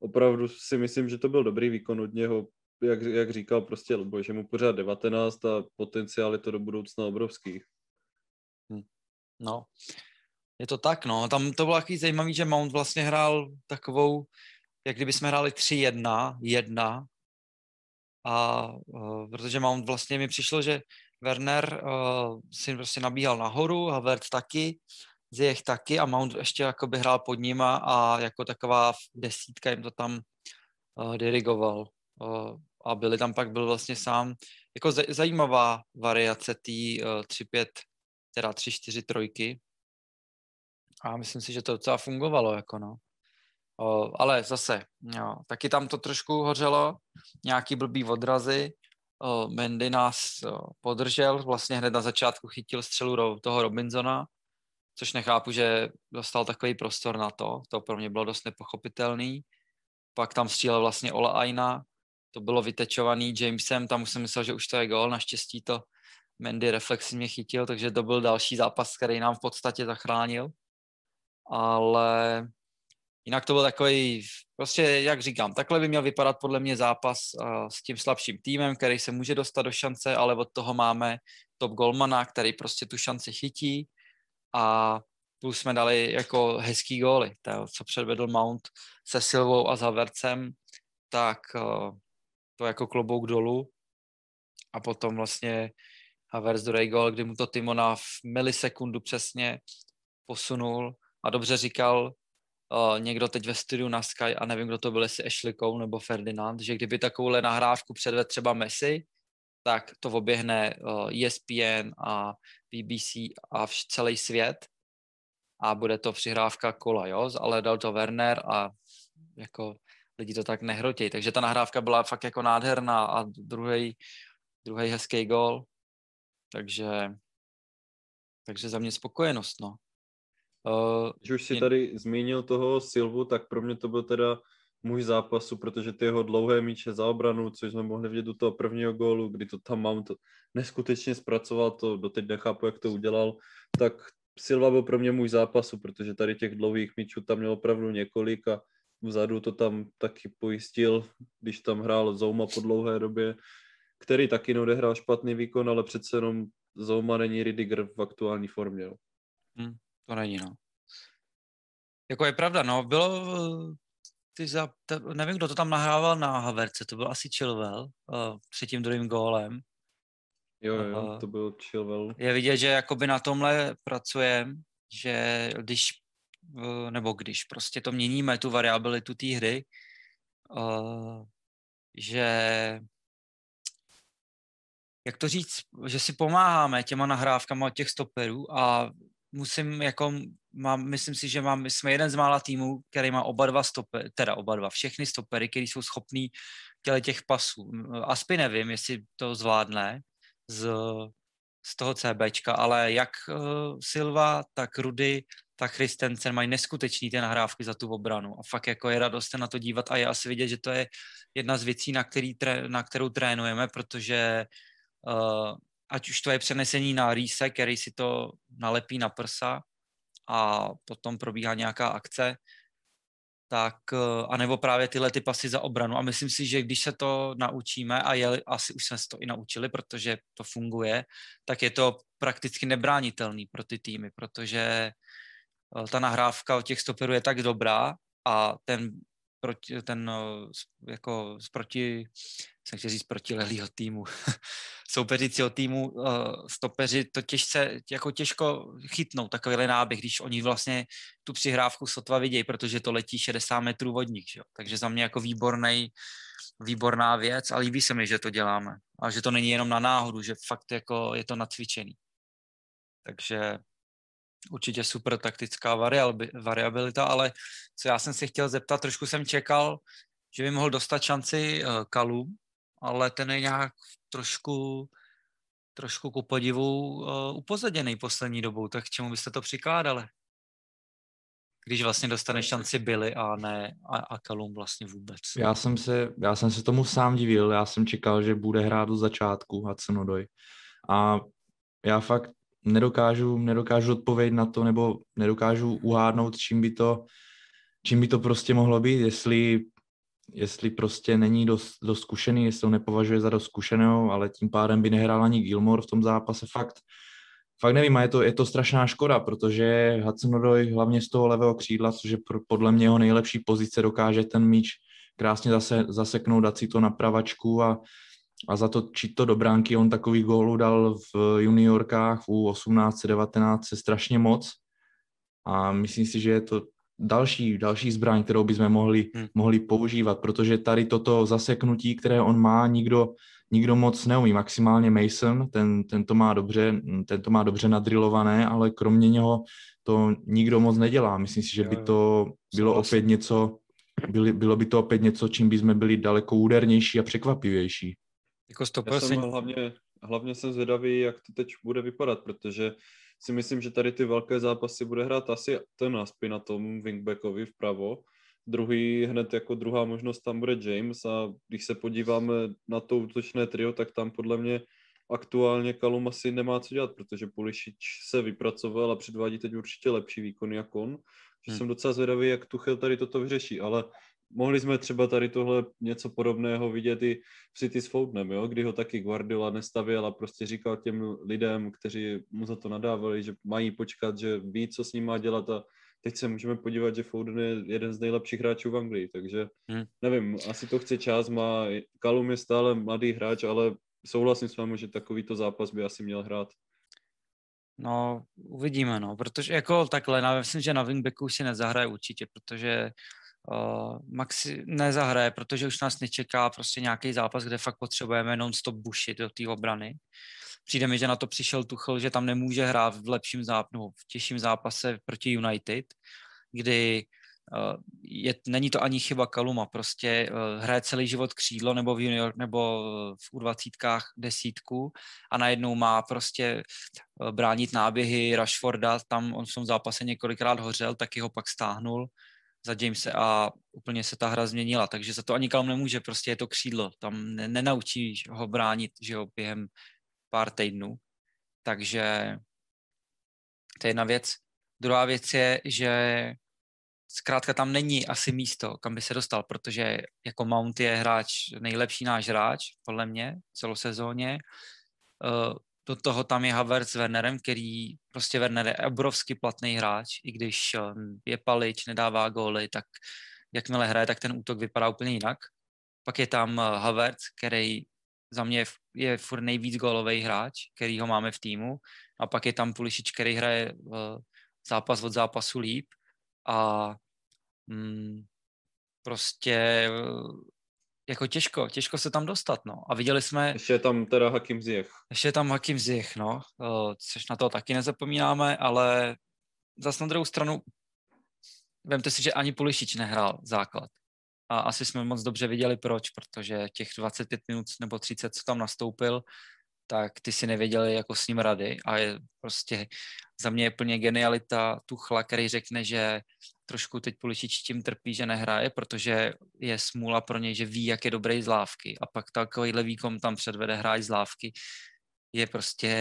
opravdu si myslím, že to byl dobrý výkon od něho, jak, jak říkal prostě Luboš, že mu pořád 19 a potenciál je to do budoucna obrovský. No, je to tak, no. Tam to bylo takový zajímavý, že Mount vlastně hrál takovou, jak kdyby jsme hráli 3-1, 1, a uh, protože Mount vlastně mi přišlo, že Werner uh, si prostě nabíhal nahoru, Havertz taky, Ziyech taky a Mount ještě jako by hrál pod nima a jako taková desítka jim to tam uh, dirigoval. Uh, a byli tam pak byl vlastně sám, jako zajímavá variace té uh, 3-5 teda tři, čtyři trojky. A myslím si, že to docela fungovalo, jako no. O, ale zase, jo, taky tam to trošku hořelo, nějaký blbý odrazy, o, Mendy nás o, podržel, vlastně hned na začátku chytil střelu ro, toho Robinsona, což nechápu, že dostal takový prostor na to, to pro mě bylo dost nepochopitelný. Pak tam střílel vlastně Ola Aina, to bylo vytečovaný Jamesem, tam už jsem myslel, že už to je gol, naštěstí to Mendy reflexivně chytil, takže to byl další zápas, který nám v podstatě zachránil. Ale jinak to byl takový, prostě jak říkám, takhle by měl vypadat podle mě zápas uh, s tím slabším týmem, který se může dostat do šance, ale od toho máme top golmana, který prostě tu šanci chytí a plus jsme dali jako hezký góly, to, co předvedl Mount se Silvou a Zavercem, tak uh, to jako klobouk dolů a potom vlastně Havertz druhý gol, kdy mu to Timona v milisekundu přesně posunul a dobře říkal uh, někdo teď ve studiu na Sky, a nevím, kdo to byl, jestli Ashley Cole nebo Ferdinand, že kdyby takovouhle nahrávku předvedl třeba Messi, tak to oběhne uh, ESPN a BBC a vš- celý svět a bude to přihrávka kola, jo, ale dal to Werner a jako lidi to tak nehrotějí. Takže ta nahrávka byla fakt jako nádherná a druhý, druhý hezký gol. Takže, takže za mě spokojenost, no. Uh, Když už si tady zmínil toho Silvu, tak pro mě to byl teda můj zápasu, protože ty jeho dlouhé míče za obranu, což jsme mohli vidět do toho prvního gólu, kdy to tam mám to neskutečně zpracoval, to doteď nechápu, jak to udělal, tak Silva byl pro mě můj zápasu, protože tady těch dlouhých míčů tam měl opravdu několik a vzadu to tam taky pojistil, když tam hrál Zouma po dlouhé době, který taky neodehrál špatný výkon, ale přece jenom Zouma není Ridiger v aktuální formě. No. Hmm, to není, no. Jako je pravda, no, bylo, ty za, to, nevím, kdo to tam nahrával na Haverce, to byl asi Chilwell uh, před tím druhým gólem. Jo, jo, uh, to byl Chilwell. Je vidět, že jakoby na tomhle pracujeme, že když, uh, nebo když prostě to měníme, tu variabilitu té hry, uh, že jak to říct, že si pomáháme těma nahrávkama těch stoperů a musím jako, mám, myslím si, že mám, jsme jeden z mála týmů, který má oba dva stopery, teda oba dva, všechny stopery, který jsou schopní těle těch pasů. Aspi nevím, jestli to zvládne z, z toho CBčka, ale jak uh, Silva, tak Rudy, tak Christensen mají neskutečný ty nahrávky za tu obranu a fakt jako je radost se na to dívat a je asi vidět, že to je jedna z věcí, na, který, na kterou trénujeme, protože uh, ať už to je přenesení na rýse, který si to nalepí na prsa a potom probíhá nějaká akce, tak, eh, anebo právě tyhle ty pasy za obranu. A myslím si, že když se to naučíme, a je, asi už jsme se to i naučili, protože to funguje, tak je to prakticky nebránitelný pro ty týmy, protože eh, ta nahrávka od těch stoperů je tak dobrá a ten proti, ten eh, jako proti, jsem chtěl říct protilehlýho týmu, soupeřícího týmu uh, stopeři to těžce, jako těžko chytnou takovýhle náběh, když oni vlastně tu přihrávku sotva vidějí, protože to letí 60 metrů vodník, že jo? takže za mě jako výborný, výborná věc a líbí se mi, že to děláme a že to není jenom na náhodu, že fakt jako je to nacvičený. Takže určitě super taktická variabilita, ale co já jsem si chtěl zeptat, trošku jsem čekal, že by mohl dostat šanci uh, Kalum, ale ten je nějak trošku, trošku ku podivu uh, upozaděný poslední dobou, tak k čemu byste to přikládali? Když vlastně dostane šanci Billy a ne a, a Kalum vlastně vůbec. Já jsem, se, já jsem se tomu sám divil, já jsem čekal, že bude hrát do začátku Hudson Odoi. A já fakt nedokážu, nedokážu odpovědět na to, nebo nedokážu uhádnout, čím by to, čím by to prostě mohlo být, jestli, jestli prostě není dost, dost zkušený, jestli ho nepovažuje za dost zkušeného, ale tím pádem by nehrál ani Gilmore v tom zápase, fakt, fakt nevím, a je to, je to strašná škoda, protože Hudson Odoi hlavně z toho levého křídla, což je podle mě jeho nejlepší pozice, dokáže ten míč krásně zase, zaseknout, dát si to na pravačku a a za to to do bránky. On takový gólů dal v juniorkách v U18, 19 strašně moc a myslím si, že je to další, další zbraň, kterou bychom mohli, hmm. mohli používat, protože tady toto zaseknutí, které on má, nikdo, nikdo moc neumí. Maximálně Mason, ten, ten, to má dobře, ten to má dobře nadrilované, ale kromě něho to nikdo moc nedělá. Myslím si, že by to bylo opět něco, bylo by to opět něco, čím by jsme byli daleko údernější a překvapivější. Jako Já jsem hlavně, hlavně jsem zvědavý, jak to teď bude vypadat, protože si myslím, že tady ty velké zápasy bude hrát asi ten Aspy na tom wingbackovi vpravo. Druhý, hned jako druhá možnost tam bude James a když se podíváme na to útočné trio, tak tam podle mě aktuálně Kalum asi nemá co dělat, protože Pulišič se vypracoval a předvádí teď určitě lepší výkon jako on. Že hmm. jsem docela zvědavý, jak Tuchel tady toto vyřeší, ale mohli jsme třeba tady tohle něco podobného vidět i v City s Foudnem, jo? kdy ho taky Guardiola nestavěl a prostě říkal těm lidem, kteří mu za to nadávali, že mají počkat, že ví, co s ním má dělat a teď se můžeme podívat, že Foden je jeden z nejlepších hráčů v Anglii, takže hmm. nevím, asi to chce čas, má, Kalum je stále mladý hráč, ale souhlasím s vámi, že takovýto zápas by asi měl hrát. No, uvidíme, no, protože jako takhle, já myslím, že na wingbacku si nezahraje určitě, protože uh, Maxi nezahraje, protože už nás nečeká prostě nějaký zápas, kde fakt potřebujeme non-stop bušit do té obrany. Přijde mi, že na to přišel Tuchel, že tam nemůže hrát v lepším zápasu, v těžším zápase proti United, kdy uh, je, není to ani chyba Kaluma, prostě uh, hraje celý život křídlo nebo v junior, nebo v U20 desítku a najednou má prostě bránit náběhy Rashforda, tam on v tom zápase několikrát hořel, taky ho pak stáhnul za Jamese a úplně se ta hra změnila, takže za to ani Kalum nemůže, prostě je to křídlo, tam ne, nenaučí ho bránit, že jo, během pár týdnů, takže to je jedna věc. Druhá věc je, že zkrátka tam není asi místo, kam by se dostal, protože jako Mount je hráč, nejlepší náš hráč, podle mě, celou sezóně. Eh, do toho tam je Havertz s Wernerem, který prostě Werner je obrovsky platný hráč, i když eh, je palič, nedává góly, tak jakmile hraje, tak ten útok vypadá úplně jinak. Pak je tam eh, Havertz, který za mě je furt nejvíc gólový hráč, který ho máme v týmu. A pak je tam Pulišič, který hraje zápas od zápasu líp. A mm, prostě jako těžko, těžko se tam dostat, no. A viděli jsme... Ještě je tam teda Hakim Ziyech. Ještě je tam Hakim Ziyech, no. Což na to taky nezapomínáme, ale zase na druhou stranu vemte si, že ani Pulišič nehrál základ. A asi jsme moc dobře viděli proč, protože těch 25 minut nebo 30, co tam nastoupil, tak ty si nevěděli jako s ním rady a je prostě za mě je plně genialita Tuchla, který řekne, že trošku teď Pulišič tím trpí, že nehraje, protože je smůla pro něj, že ví, jak je dobrý z lávky a pak takovýhle výkon tam předvede hráč z lávky, je prostě,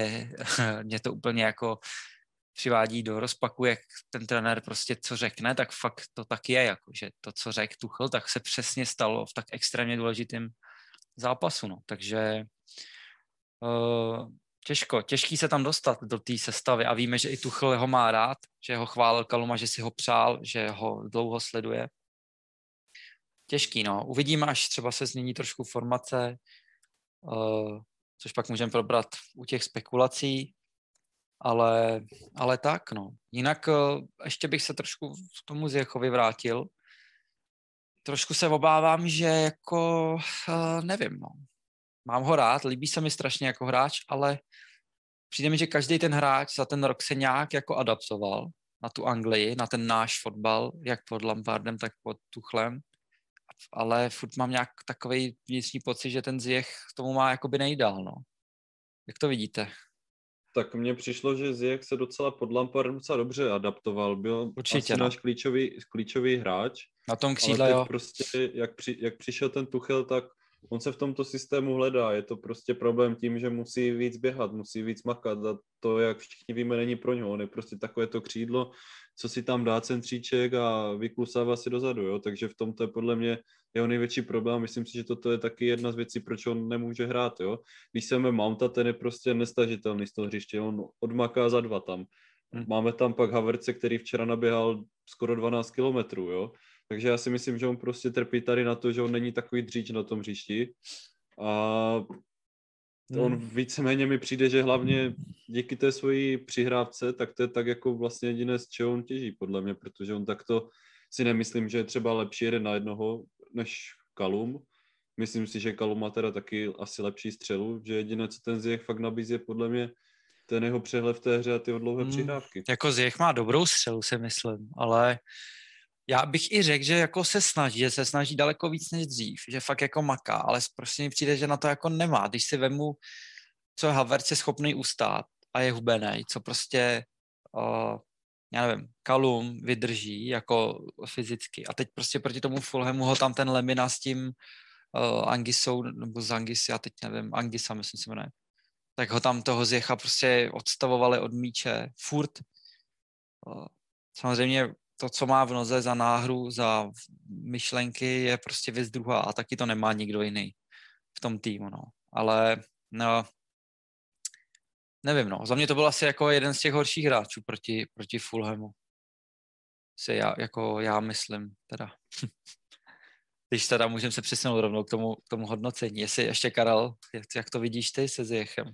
mě to úplně jako přivádí do rozpaku, jak ten trenér prostě co řekne, tak fakt to tak je, jako, že to, co řekl Tuchl, tak se přesně stalo v tak extrémně důležitým zápasu, no. takže uh, těžko, těžký se tam dostat do té sestavy a víme, že i Tuchl ho má rád, že ho chválil Kaluma, že si ho přál, že ho dlouho sleduje. Těžký, no. Uvidíme, až třeba se změní trošku formace, uh, což pak můžeme probrat u těch spekulací, ale, ale tak, no. Jinak uh, ještě bych se trošku k tomu Zjechovi vrátil. Trošku se obávám, že jako, uh, nevím, no mám ho rád, líbí se mi strašně jako hráč, ale přijde mi, že každý ten hráč za ten rok se nějak jako adaptoval na tu Anglii, na ten náš fotbal, jak pod Lampardem, tak pod Tuchlem, ale furt mám nějak takový vnitřní pocit, že ten Zjech tomu má jakoby nejdál, no. Jak to vidíte? Tak mně přišlo, že Ziyech se docela pod Lampardem docela dobře adaptoval. Byl Určitě, asi no. náš klíčový, klíčový hráč. Na tom křídle, jo. prostě, jak, při, jak přišel ten Tuchel, tak on se v tomto systému hledá. Je to prostě problém tím, že musí víc běhat, musí víc makat a to, jak všichni víme, není pro něho. On je prostě takové to křídlo, co si tam dá centříček a vyklusává si dozadu, jo? takže v tomto je podle mě jeho největší problém. Myslím si, že toto je taky jedna z věcí, proč on nemůže hrát. Jo? Když se Mounta, ten je prostě nestažitelný z toho hřiště, on odmaká za dva tam. Hmm. Máme tam pak Haverce, který včera naběhal skoro 12 kilometrů, jo. Takže já si myslím, že on prostě trpí tady na to, že on není takový dříč na tom hřišti. A on hmm. víceméně mi přijde, že hlavně díky té svojí přihrávce, tak to je tak jako vlastně jediné, z čeho on těží, podle mě, protože on takto si nemyslím, že je třeba lepší jeden na jednoho než Kalum. Myslím si, že Kalum má teda taky asi lepší střelu, že jediné, co ten Ziyech fakt nabízí, je podle mě ten jeho přehled v té hře a ty dlouhé hmm. přihrávky. Jako Ziyech má dobrou střelu, si myslím, ale já bych i řekl, že jako se snaží, že se snaží daleko víc než dřív, že fakt jako maká, ale prostě mi přijde, že na to jako nemá. Když si vemu, co Havertz je schopný ustát a je hubený, co prostě, uh, já nevím, Kalum vydrží jako fyzicky a teď prostě proti tomu Fulhamu ho tam ten Lemina s tím uh, Angisou, nebo z Angis, já teď nevím, Angisa myslím si jmenuje, tak ho tam toho zjecha prostě odstavovali od míče furt. Uh, samozřejmě to, co má v noze za náhru, za myšlenky, je prostě věc druhá a taky to nemá nikdo jiný v tom týmu, no. Ale no, nevím, no. Za mě to byl asi jako jeden z těch horších hráčů proti, proti Fulhamu. Si já, jako já myslím, teda. Když teda můžeme se přesunout rovnou k tomu, k tomu hodnocení. Jestli ještě, Karel, jak, jak to vidíš ty se Zjechem?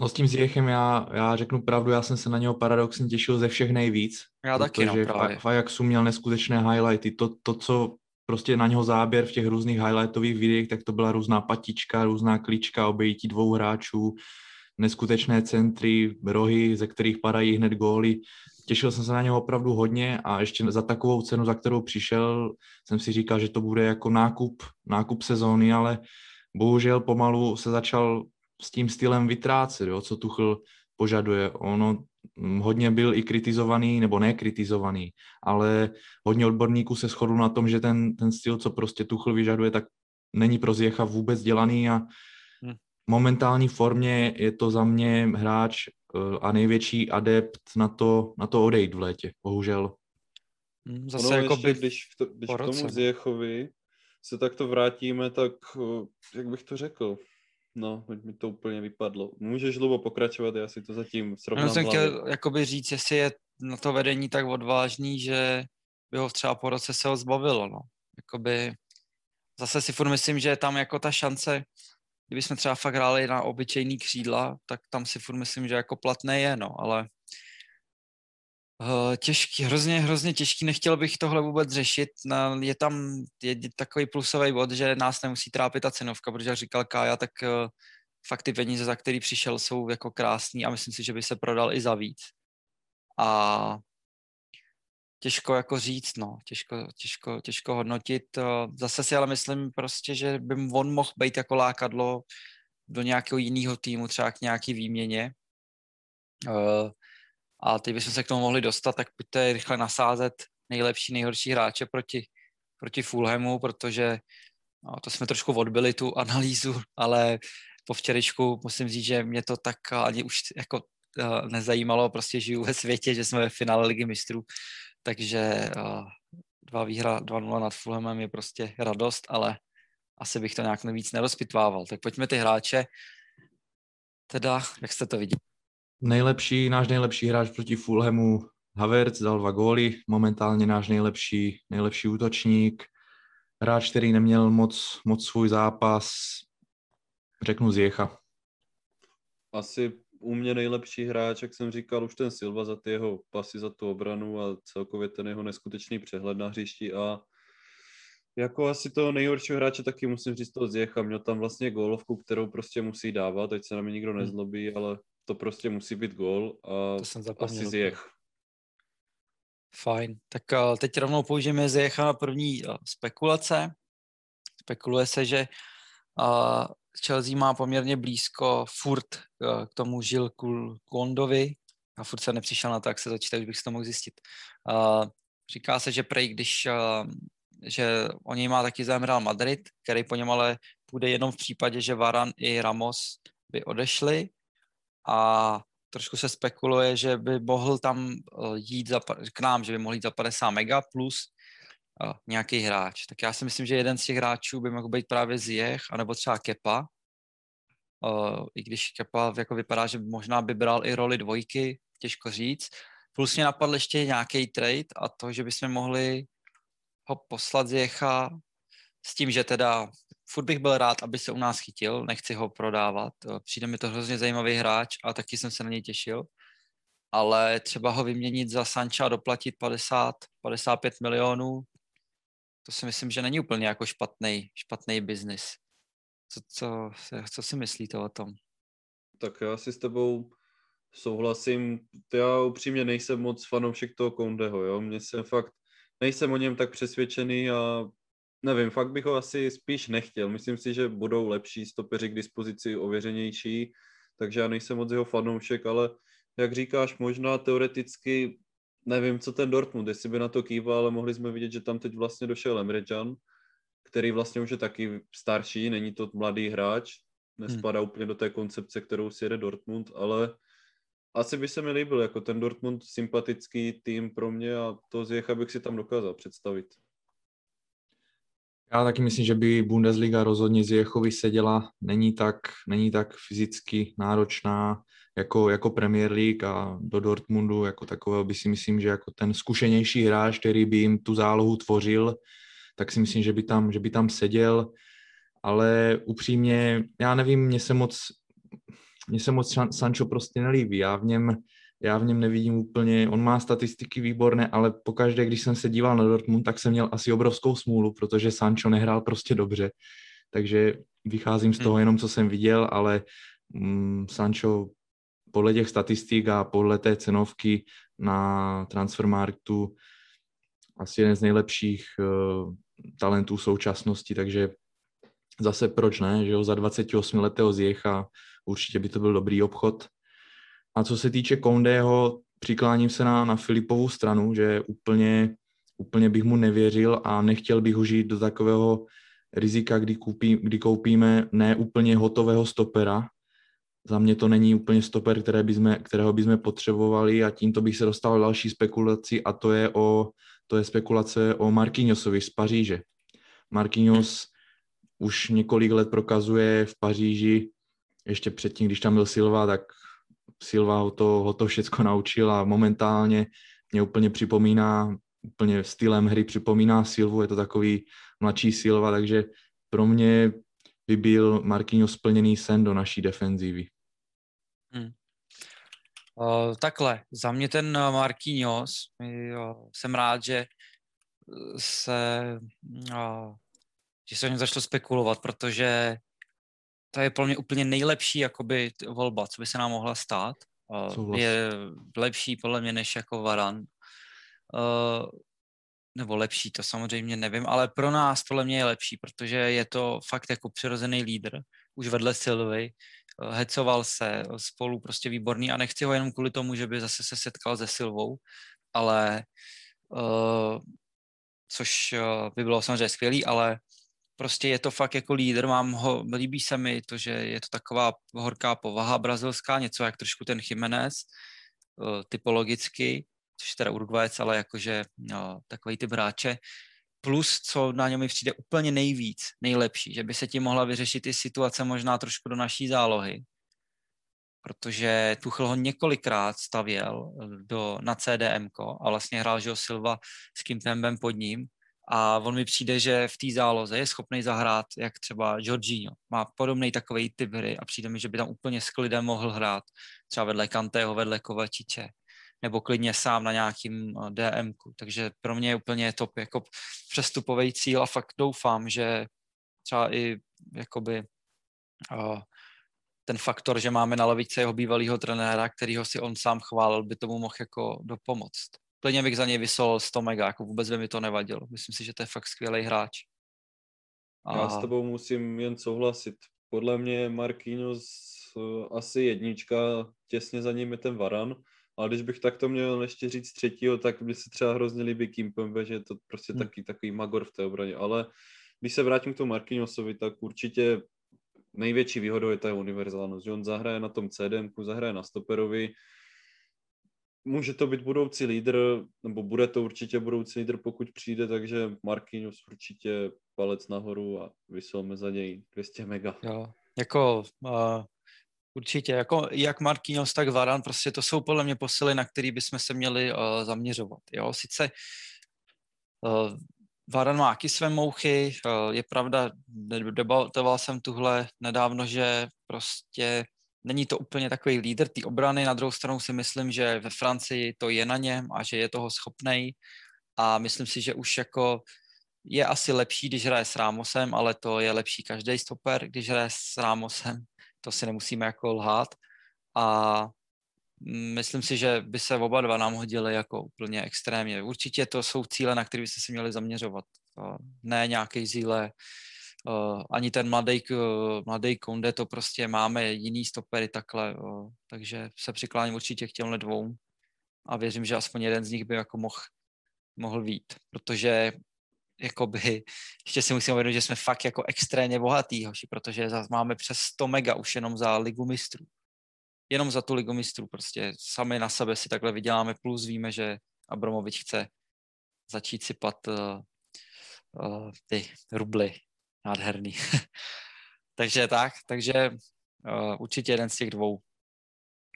No s tím Zjechem já, já řeknu pravdu, já jsem se na něho paradoxně těšil ze všech nejvíc. Já taky, no, právě. v Ajaxu měl neskutečné highlighty. To, to, co prostě na něho záběr v těch různých highlightových videích, tak to byla různá patička, různá klíčka, obejití dvou hráčů, neskutečné centry, rohy, ze kterých padají hned góly. Těšil jsem se na něho opravdu hodně a ještě za takovou cenu, za kterou přišel, jsem si říkal, že to bude jako nákup, nákup sezóny, ale bohužel pomalu se začal s tím stylem vytrácet, jo, co Tuchl požaduje. Ono mm, hodně byl i kritizovaný, nebo ne kritizovaný, ale hodně odborníků se shodlo na tom, že ten, ten styl, co prostě Tuchl vyžaduje, tak není pro Zjecha vůbec dělaný a hm. momentální formě je to za mě hráč eh, a největší adept na to, na to odejít v létě, bohužel. Hm, zase ono jako by když, to, když k tomu Zjechovi se takto vrátíme, tak eh, jak bych to řekl, No, mi to úplně vypadlo. Můžeš dlouho pokračovat, já si to zatím srovnám Já jsem chtěl jakoby říct, jestli je na to vedení tak odvážný, že by ho třeba po roce se ho zbavilo, no. Jakoby, zase si furt myslím, že tam jako ta šance, kdyby jsme třeba fakt hráli na obyčejný křídla, tak tam si furt myslím, že jako platné je, no, ale těžký, hrozně, hrozně těžký, nechtěl bych tohle vůbec řešit. Je tam je takový plusový bod, že nás nemusí trápit ta cenovka, protože jak říkal Kája, tak uh, fakt ty peníze, za který přišel, jsou jako krásný a myslím si, že by se prodal i za víc. A těžko jako říct, no, těžko, těžko, těžko hodnotit. Uh, zase si ale myslím prostě, že by on mohl být jako lákadlo do nějakého jiného týmu, třeba k nějaký výměně. Uh, a teď bychom se k tomu mohli dostat, tak pojďte rychle nasázet nejlepší, nejhorší hráče proti, proti Fulhamu, protože no, to jsme trošku odbili tu analýzu, ale po včerejšku musím říct, že mě to tak ani už jako uh, nezajímalo, prostě žiju ve světě, že jsme ve finále ligy mistrů, takže uh, dva výhra 2-0 nad Fulhamem je prostě radost, ale asi bych to nějak víc nerozpitvával. Tak pojďme ty hráče, teda, jak jste to viděli? Nejlepší, náš nejlepší hráč proti Fulhamu Havertz dal dva góly, momentálně náš nejlepší, nejlepší útočník, hráč, který neměl moc, moc svůj zápas, řeknu Zjecha. Asi u mě nejlepší hráč, jak jsem říkal, už ten Silva za ty jeho pasy, za tu obranu a celkově ten jeho neskutečný přehled na hřišti a jako asi toho nejhoršího hráče taky musím říct toho Zjecha. Měl tam vlastně gólovku, kterou prostě musí dávat, ať se na mě nikdo hmm. nezlobí, ale to prostě musí být gól a to jsem asi Zjech. Fajn, tak uh, teď rovnou použijeme Zjecha na první uh, spekulace. Spekuluje se, že uh, Chelsea má poměrně blízko furt k tomu Žil Kondovi a furt se nepřišel na to, jak se začít, už bych si to mohl zjistit. Říká se, že prej, když že o něj má taky zájem Real Madrid, který po něm ale půjde jenom v případě, že Varan i Ramos by odešli a trošku se spekuluje, že by mohl tam eh, jít za, k nám, že by mohl jít za 50 mega plus uh, nějaký hráč. Tak já si myslím, že jeden z těch hráčů by mohl být právě Ziyech, anebo třeba Kepa. Uh, I když Kepa jako vypadá, že možná by bral i roli dvojky, těžko říct. Plus mě napadl ještě nějaký trade a to, že bychom mohli ho poslat Ziyecha s tím, že teda furt bych byl rád, aby se u nás chytil, nechci ho prodávat. Přijde mi to hrozně zajímavý hráč a taky jsem se na něj těšil. Ale třeba ho vyměnit za Sancha a doplatit 50, 55 milionů, to si myslím, že není úplně jako špatný, špatný biznis. Co, co, co si myslíte o tom? Tak já si s tebou souhlasím. Já upřímně nejsem moc fanoušek toho Kondeho, jo. Mně se fakt, nejsem o něm tak přesvědčený a nevím, fakt bych ho asi spíš nechtěl. Myslím si, že budou lepší stopeři k dispozici, ověřenější, takže já nejsem moc jeho fanoušek, ale jak říkáš, možná teoreticky nevím, co ten Dortmund, jestli by na to kýval, ale mohli jsme vidět, že tam teď vlastně došel Emre Can, který vlastně už je taky starší, není to mladý hráč, nespadá hmm. úplně do té koncepce, kterou si jede Dortmund, ale asi by se mi líbil jako ten Dortmund sympatický tým pro mě a to z bych si tam dokázal představit. Já taky myslím, že by Bundesliga rozhodně z Jechovi seděla. Není tak, není tak fyzicky náročná jako, jako Premier League a do Dortmundu jako takového by si myslím, že jako ten zkušenější hráč, který by jim tu zálohu tvořil, tak si myslím, že by tam, že by tam seděl. Ale upřímně, já nevím, mě se moc mně se moc Sancho prostě nelíbí. Já v něm, já v něm nevidím úplně, on má statistiky výborné, ale pokaždé, když jsem se díval na Dortmund, tak jsem měl asi obrovskou smůlu, protože Sancho nehrál prostě dobře. Takže vycházím z toho hmm. jenom, co jsem viděl, ale mm, Sancho podle těch statistik a podle té cenovky na transfermarktu asi jeden z nejlepších uh, talentů současnosti, takže zase proč ne, že jo, za 28 letého zjecha určitě by to byl dobrý obchod. A co se týče Kondého, přikláním se na, na Filipovou stranu, že úplně, úplně bych mu nevěřil a nechtěl bych ho žít do takového rizika, kdy, koupí, kdy koupíme ne úplně hotového stopera. Za mě to není úplně stoper, které bychom, kterého bychom potřebovali a tímto bych se dostal další spekulaci a to je, o, to je spekulace o Marquinhosovi z Paříže. Marquinhos už několik let prokazuje v Paříži, ještě předtím, když tam byl Silva, tak Silva ho to, ho to všecko naučil a momentálně mě úplně připomíná, úplně stylem hry připomíná Silvu, je to takový mladší Silva, takže pro mě by byl Marquinhos splněný sen do naší defenzívy. Hmm. Uh, takhle, za mě ten Marquinhos, jo, jsem rád, že se, uh, že se o něm začalo spekulovat, protože to je pro mě úplně nejlepší jakoby volba, co by se nám mohla stát. Uh, je lepší podle mě než jako Varan. Uh, nebo lepší, to samozřejmě nevím, ale pro nás podle mě je lepší, protože je to fakt jako přirozený lídr, už vedle Silvy, uh, hecoval se spolu prostě výborný a nechci ho jenom kvůli tomu, že by zase se setkal se Silvou, ale uh, což by bylo samozřejmě skvělý, ale prostě je to fakt jako lídr, mám ho, líbí se mi to, že je to taková horká povaha brazilská, něco jak trošku ten Jiménez, uh, typologicky, což teda Uruguayec, ale jakože no, takový ty hráče. Plus, co na něm mi přijde úplně nejvíc, nejlepší, že by se tím mohla vyřešit i situace možná trošku do naší zálohy, protože Tuchel ho několikrát stavěl do, na CDM a vlastně hrál, že Silva s Kimpembem pod ním a on mi přijde, že v té záloze je schopný zahrát, jak třeba Jorginho. Má podobný takový typ hry a přijde mi, že by tam úplně s klidem mohl hrát třeba vedle Kantého, vedle Kovačiče nebo klidně sám na nějakým eh, DM. Takže pro mě je úplně top jako přestupový cíl a fakt doufám, že třeba i jakoby uh, ten faktor, že máme na levice jeho bývalého trenéra, kterýho si on sám chválil, by tomu mohl jako dopomoct. Klidně bych za něj vysol 100 mega, jako vůbec by mi to nevadilo. Myslím si, že to je fakt skvělý hráč. A... Já s tebou musím jen souhlasit. Podle mě Marquinhos uh, asi jednička, těsně za ním je ten Varan ale když bych takto měl ještě říct třetího, tak by se třeba hrozně líbí Kimpembe, že je to prostě hmm. taky takový magor v té obraně. Ale když se vrátím k tomu Marquinhosovi, tak určitě největší výhodou je ta univerzálnost, že on zahraje na tom CDM, zahraje na stoperovi, může to být budoucí lídr, nebo bude to určitě budoucí lídr, pokud přijde, takže Marquinhos určitě palec nahoru a vysolme za něj 200 mega. Jo, jako uh, Určitě, jako jak Marquinhos, tak Varan, prostě to jsou podle mě posily, na který bychom se měli uh, zaměřovat. Jo, sice uh, Varan má taky své mouchy, uh, je pravda, debatoval jsem tuhle nedávno, že prostě není to úplně takový lídr té obrany, na druhou stranu si myslím, že ve Francii to je na něm a že je toho schopnej a myslím si, že už jako je asi lepší, když hraje s Rámosem, ale to je lepší každý stoper, když hraje s Rámosem, to si nemusíme jako lhát. A myslím si, že by se oba dva nám hodili jako úplně extrémně. Určitě to jsou cíle, na které byste se měli zaměřovat. Ne nějaký zíle, ani ten mladý, mladý Konde, to prostě máme jiný stopery takhle, takže se přikláním určitě k těmhle dvou a věřím, že aspoň jeden z nich by jako mohl, mohl vít, protože jakoby, ještě si musím uvědomit, že jsme fakt jako extrémně bohatý, hoši, protože máme přes 100 mega už jenom za ligu mistrů. Jenom za tu ligu mistrů prostě sami na sebe si takhle vyděláme, plus víme, že Abramovič chce začít sypat uh, uh, ty rubly nádherný. takže tak, takže uh, určitě jeden z těch dvou.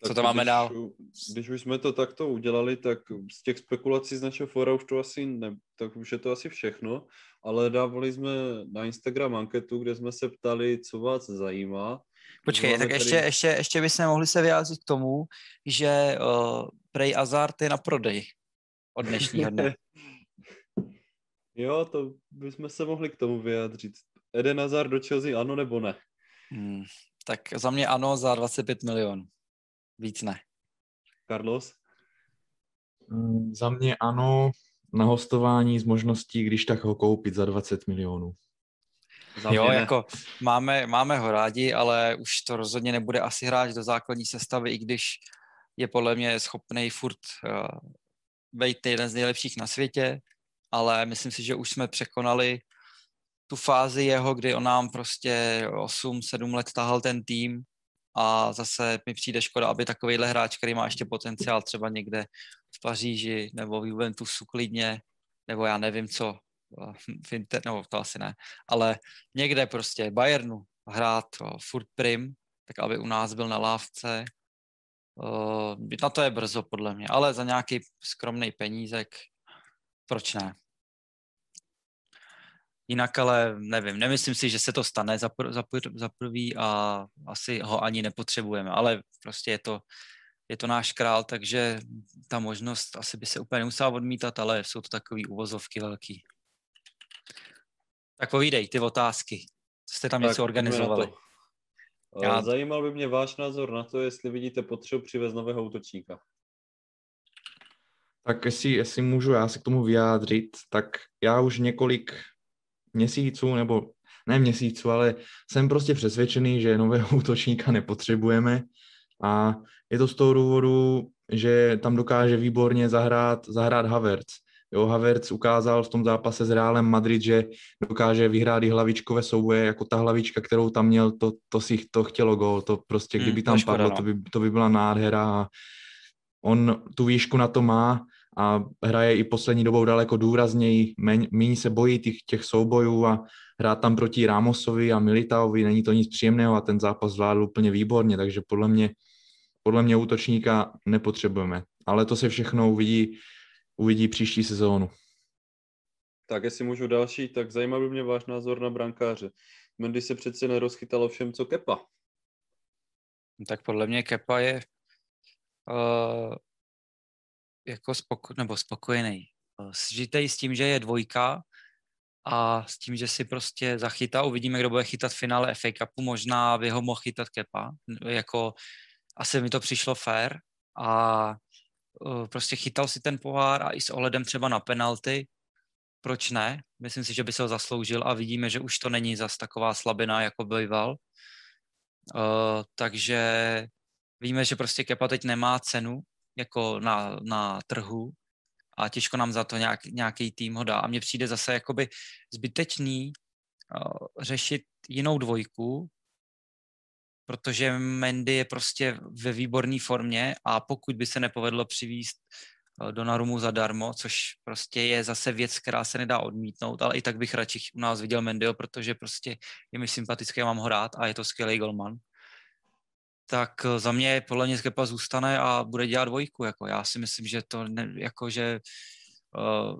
Co to máme když, dál? Když už jsme to takto udělali, tak z těch spekulací z našeho fora už to asi ne, tak už je to asi všechno, ale dávali jsme na Instagram anketu, kde jsme se ptali, co vás zajímá Počkej, Máme tak tady... ještě, ještě, ještě bychom mohli se vyjádřit k tomu, že uh, Prej Azard je na prodej od dnešního dne. jo, to bychom se mohli k tomu vyjádřit. Eden Hazard do Chelsea ano nebo ne? Hmm, tak za mě ano za 25 milionů. Víc ne. Carlos? Mm, za mě ano, na hostování s možností, když tak ho koupit za 20 milionů. Za jo, jako máme, máme ho rádi, ale už to rozhodně nebude asi hráč do základní sestavy, i když je podle mě schopný furt uh, být jeden z nejlepších na světě, ale myslím si, že už jsme překonali tu fázi jeho, kdy on nám prostě 8-7 let tahal ten tým a zase mi přijde škoda, aby takovýhle hráč, který má ještě potenciál třeba někde v Paříži nebo v Juventusu klidně, nebo já nevím co, v Inter, nebo to asi ne, ale někde prostě Bayernu hrát furt prim, tak aby u nás byl na lávce, uh, na to je brzo podle mě, ale za nějaký skromný penízek, proč ne? Jinak ale nevím, nemyslím si, že se to stane za, pr- za, pr- za prvý a asi ho ani nepotřebujeme, ale prostě je to, je to náš král, takže ta možnost asi by se úplně nemusela odmítat, ale jsou to takové uvozovky velký. Tak povídej ty otázky. Co jste tam tak, něco organizovali? Já... Zajímal by mě váš názor na to, jestli vidíte potřebu přivez nového útočníka. Tak jestli, jestli můžu já se k tomu vyjádřit, tak já už několik měsíců, nebo ne měsíců, ale jsem prostě přesvědčený, že nového útočníka nepotřebujeme a je to z toho důvodu, že tam dokáže výborně zahrát, zahrát Havertz. Jo, Havertz ukázal v tom zápase s Realem Madrid, že dokáže vyhrát i hlavičkové souboje, jako ta hlavička, kterou tam měl, to, to si to chtělo gol, to prostě, kdyby hmm, tam škoda, padlo, no. to, by, to by byla nádhera a on tu výšku na to má a hraje i poslední dobou daleko důrazněji, méně se bojí těch, těch soubojů a hrát tam proti Ramosovi a Militaovi není to nic příjemného a ten zápas zvládl úplně výborně, takže podle mě, podle mě útočníka nepotřebujeme. Ale to se všechno uvidí, uvidí příští sezónu. Tak jestli můžu další, tak zajímavý by mě váš názor na brankáře. Mendy se přece nerozchytalo všem, co Kepa. Tak podle mě Kepa je uh, jako spoko, nebo spokojený. Žitej s tím, že je dvojka a s tím, že si prostě zachytá. Uvidíme, kdo bude chytat v finále FA Cupu. Možná by ho mohl chytat Kepa. Jako, asi mi to přišlo fair a uh, prostě chytal si ten pohár a i s ohledem třeba na penalty. Proč ne? Myslím si, že by se ho zasloužil a vidíme, že už to není zas taková slabina, jako býval. Uh, takže víme, že prostě Kepa teď nemá cenu, jako na, na trhu a těžko nám za to nějak, nějaký tým ho dá. A mně přijde zase jakoby zbytečný uh, řešit jinou dvojku, protože Mendy je prostě ve výborné formě a pokud by se nepovedlo přivíst uh, do Narumu zadarmo, což prostě je zase věc, která se nedá odmítnout, ale i tak bych radši u nás viděl Mendyho, protože prostě je mi sympatický, mám ho rád a je to skvělý golman tak eh, za mě podle mě Kepa zůstane a bude dělat dvojku. Jako já si myslím, že to ne, jako, že uh,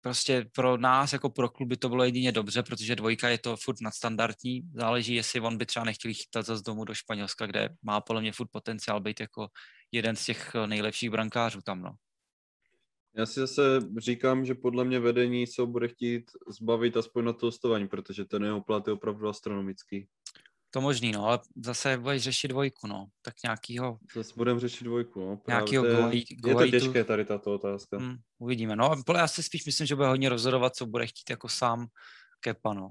prostě pro nás, jako pro kluby to bylo jedině dobře, protože dvojka je to furt nadstandardní. Záleží, jestli on by třeba nechtěl chytat zase domů do Španělska, kde má podle mě furt potenciál být jako jeden z těch eh, nejlepších brankářů tam, no. Já si zase říkám, že podle mě vedení se bude chtít zbavit aspoň na to hostování, protože ten jeho plat je opravdu astronomický. To možný, no, ale zase budeš řešit dvojku, no. Tak nějakýho... Zase budeme řešit dvojku, no. Nějakýho golej, Je to těžké tady tato otázka. Hmm, uvidíme, no. Já si spíš myslím, že bude hodně rozhodovat, co bude chtít jako sám Kepa, no.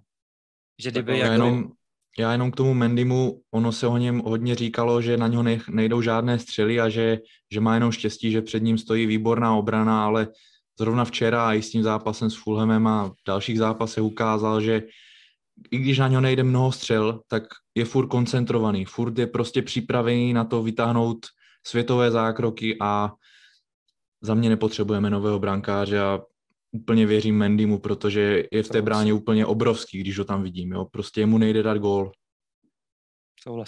Že kdyby já, jako... jenom, já jenom k tomu Mendymu, ono se o něm hodně říkalo, že na něho ne, nejdou žádné střely a že, že má jenom štěstí, že před ním stojí výborná obrana, ale zrovna včera i s tím zápasem s Fulhamem a v dalších zápasech ukázal, že i když na něho nejde mnoho střel, tak je furt koncentrovaný, furt je prostě připravený na to vytáhnout světové zákroky a za mě nepotřebujeme nového brankáře a úplně věřím Mendymu, protože je v té bráně úplně obrovský, když ho tam vidím. Jo. Prostě mu nejde dát gól.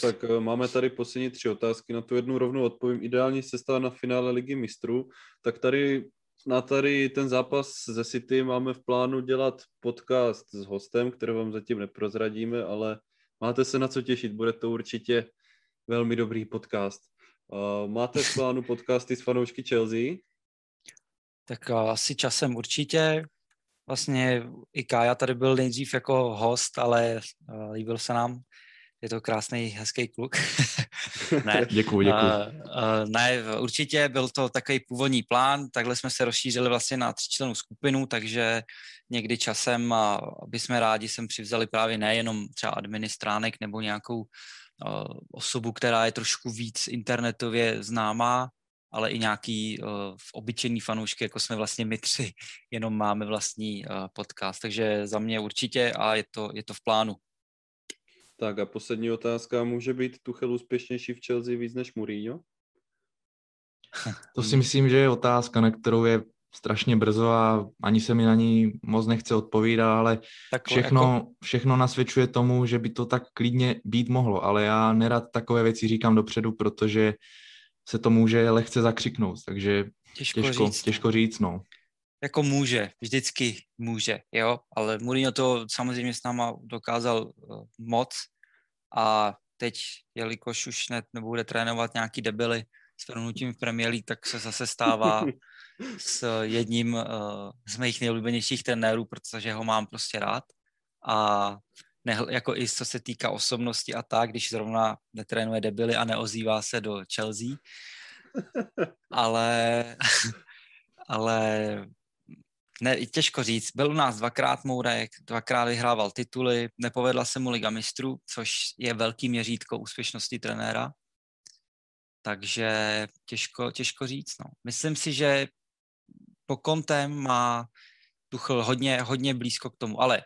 Tak eh, máme tady poslední tři otázky, na tu jednu rovnou odpovím. Ideální sestava na finále ligy mistrů, tak tady na tady ten zápas ze City máme v plánu dělat podcast s hostem, který vám zatím neprozradíme, ale máte se na co těšit, bude to určitě velmi dobrý podcast. Uh, máte v plánu podcasty s fanoušky Chelsea? Tak uh, asi časem určitě. Vlastně i Kája tady byl nejdřív jako host, ale uh, líbil se nám. Je to krásný, hezký kluk. ne, děkuji, děkuji. Uh, uh, ne, určitě byl to takový původní plán, takhle jsme se rozšířili vlastně na členů skupinu, takže někdy časem, aby jsme rádi sem přivzali právě nejenom třeba administránek nebo nějakou uh, osobu, která je trošku víc internetově známá, ale i nějaký uh, obyčejný fanoušky, jako jsme vlastně my tři, jenom máme vlastní uh, podcast. Takže za mě určitě a je to, je to v plánu. Tak a poslední otázka, může být Tuchel úspěšnější v Chelsea víc než Mourinho? To si myslím, že je otázka, na kterou je strašně brzo a ani se mi na ní moc nechce odpovídat, ale tak všechno, jako... všechno nasvědčuje tomu, že by to tak klidně být mohlo, ale já nerad takové věci říkám dopředu, protože se to může lehce zakřiknout, takže těžko, těžko říct. Těžko říct no. Jako může, vždycky může, jo, ale Mourinho to samozřejmě s náma dokázal uh, moc. A teď, jelikož už ne, nebude trénovat nějaký debily s pronutím v Premier League, tak se zase stává s jedním uh, z mých nejoblíbenějších trenérů, protože ho mám prostě rád. A ne, jako i co se týká osobnosti a tak, když zrovna netrénuje debily a neozývá se do Chelsea. Ale, ale ne, těžko říct. Byl u nás dvakrát Mourek, dvakrát vyhrával tituly, nepovedla se mu Liga mistrů, což je velký měřítko úspěšnosti trenéra. Takže těžko, těžko říct. No. Myslím si, že po kontem má Tuchl hodně, hodně blízko k tomu, ale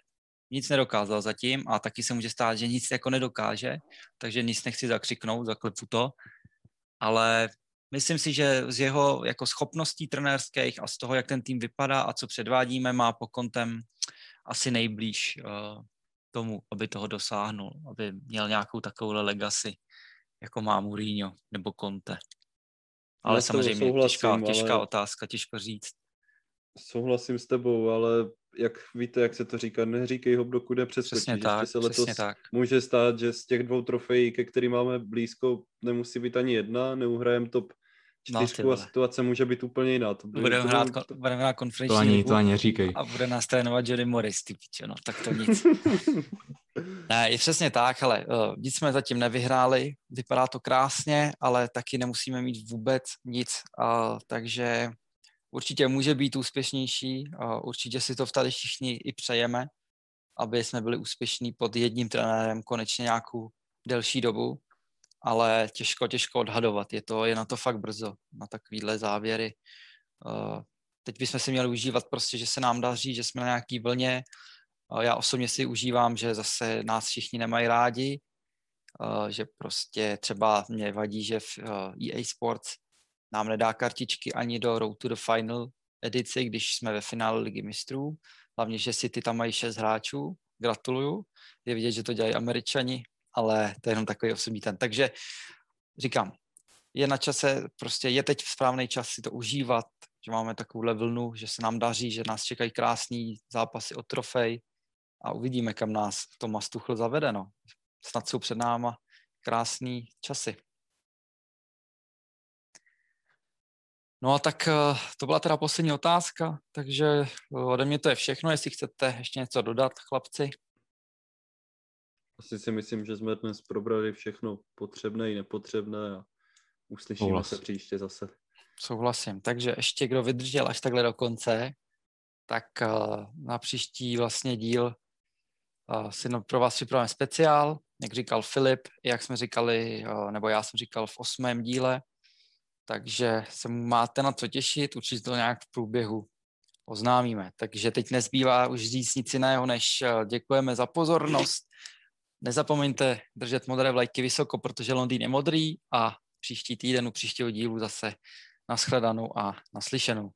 nic nedokázal zatím a taky se může stát, že nic jako nedokáže, takže nic nechci zakřiknout, zaklepu to, ale myslím si, že z jeho jako schopností trenérských a z toho, jak ten tým vypadá a co předvádíme, má po kontem asi nejblíž uh, tomu, aby toho dosáhnul, aby měl nějakou takovou legacy, jako má Mourinho nebo Conte. Ale Já samozřejmě těžká, těžká ale... otázka, těžko říct. Souhlasím s tebou, ale jak víte, jak se to říká, neříkej ho, dokud nepřeskočí. Přesně tak, se letos tak. může stát, že z těch dvou trofejí, ke kterým máme blízko, nemusí být ani jedna, neuhrajeme top čtyřku no, a situace může být úplně jiná. To budeme hrát, to... budeme hrát konferenční to ani, to ani říkej. A bude nás trénovat Jody Morris, ty piče, no, tak to nic. ne, je přesně tak, ale uh, nic jsme zatím nevyhráli, vypadá to krásně, ale taky nemusíme mít vůbec nic, uh, takže určitě může být úspěšnější, určitě si to tady všichni i přejeme, aby jsme byli úspěšní pod jedním trenérem konečně nějakou delší dobu, ale těžko, těžko odhadovat. Je, to, je na to fakt brzo, na takovýhle závěry. Teď bychom si měli užívat prostě, že se nám daří, že jsme na nějaký vlně. Já osobně si užívám, že zase nás všichni nemají rádi, že prostě třeba mě vadí, že v EA Sports nám nedá kartičky ani do Road to the Final edici, když jsme ve finále Ligy mistrů. Hlavně, že si ty tam mají šest hráčů. Gratuluju. Je vidět, že to dělají američani, ale to je jenom takový osobní ten. Takže říkám, je na čase, prostě je teď správný čas si to užívat, že máme takovou vlnu, že se nám daří, že nás čekají krásný zápasy o trofej a uvidíme, kam nás Tomas Tuchl zavede. No. Snad jsou před náma krásný časy. No a tak eh, to byla teda poslední otázka, takže eh, ode mě to je všechno, jestli chcete ještě něco dodat, chlapci. Asi si myslím, že jsme dnes probrali všechno potřebné i nepotřebné a uslyšíme Souhlas. se příště zase. Souhlasím, takže ještě kdo vydržel až takhle do konce, tak eh, na příští vlastně díl si pro vás připravujeme speciál, jak říkal Filip, jak jsme říkali, nebo já jsem říkal v osmém díle, takže se máte na co těšit, určitě to nějak v průběhu oznámíme. Takže teď nezbývá už říct nic jiného, než eh, děkujeme za pozornost. Nezapomeňte držet modré vlajky vysoko, protože Londýn je modrý a příští týden u příštího dílu zase naschledanou a naslyšenou.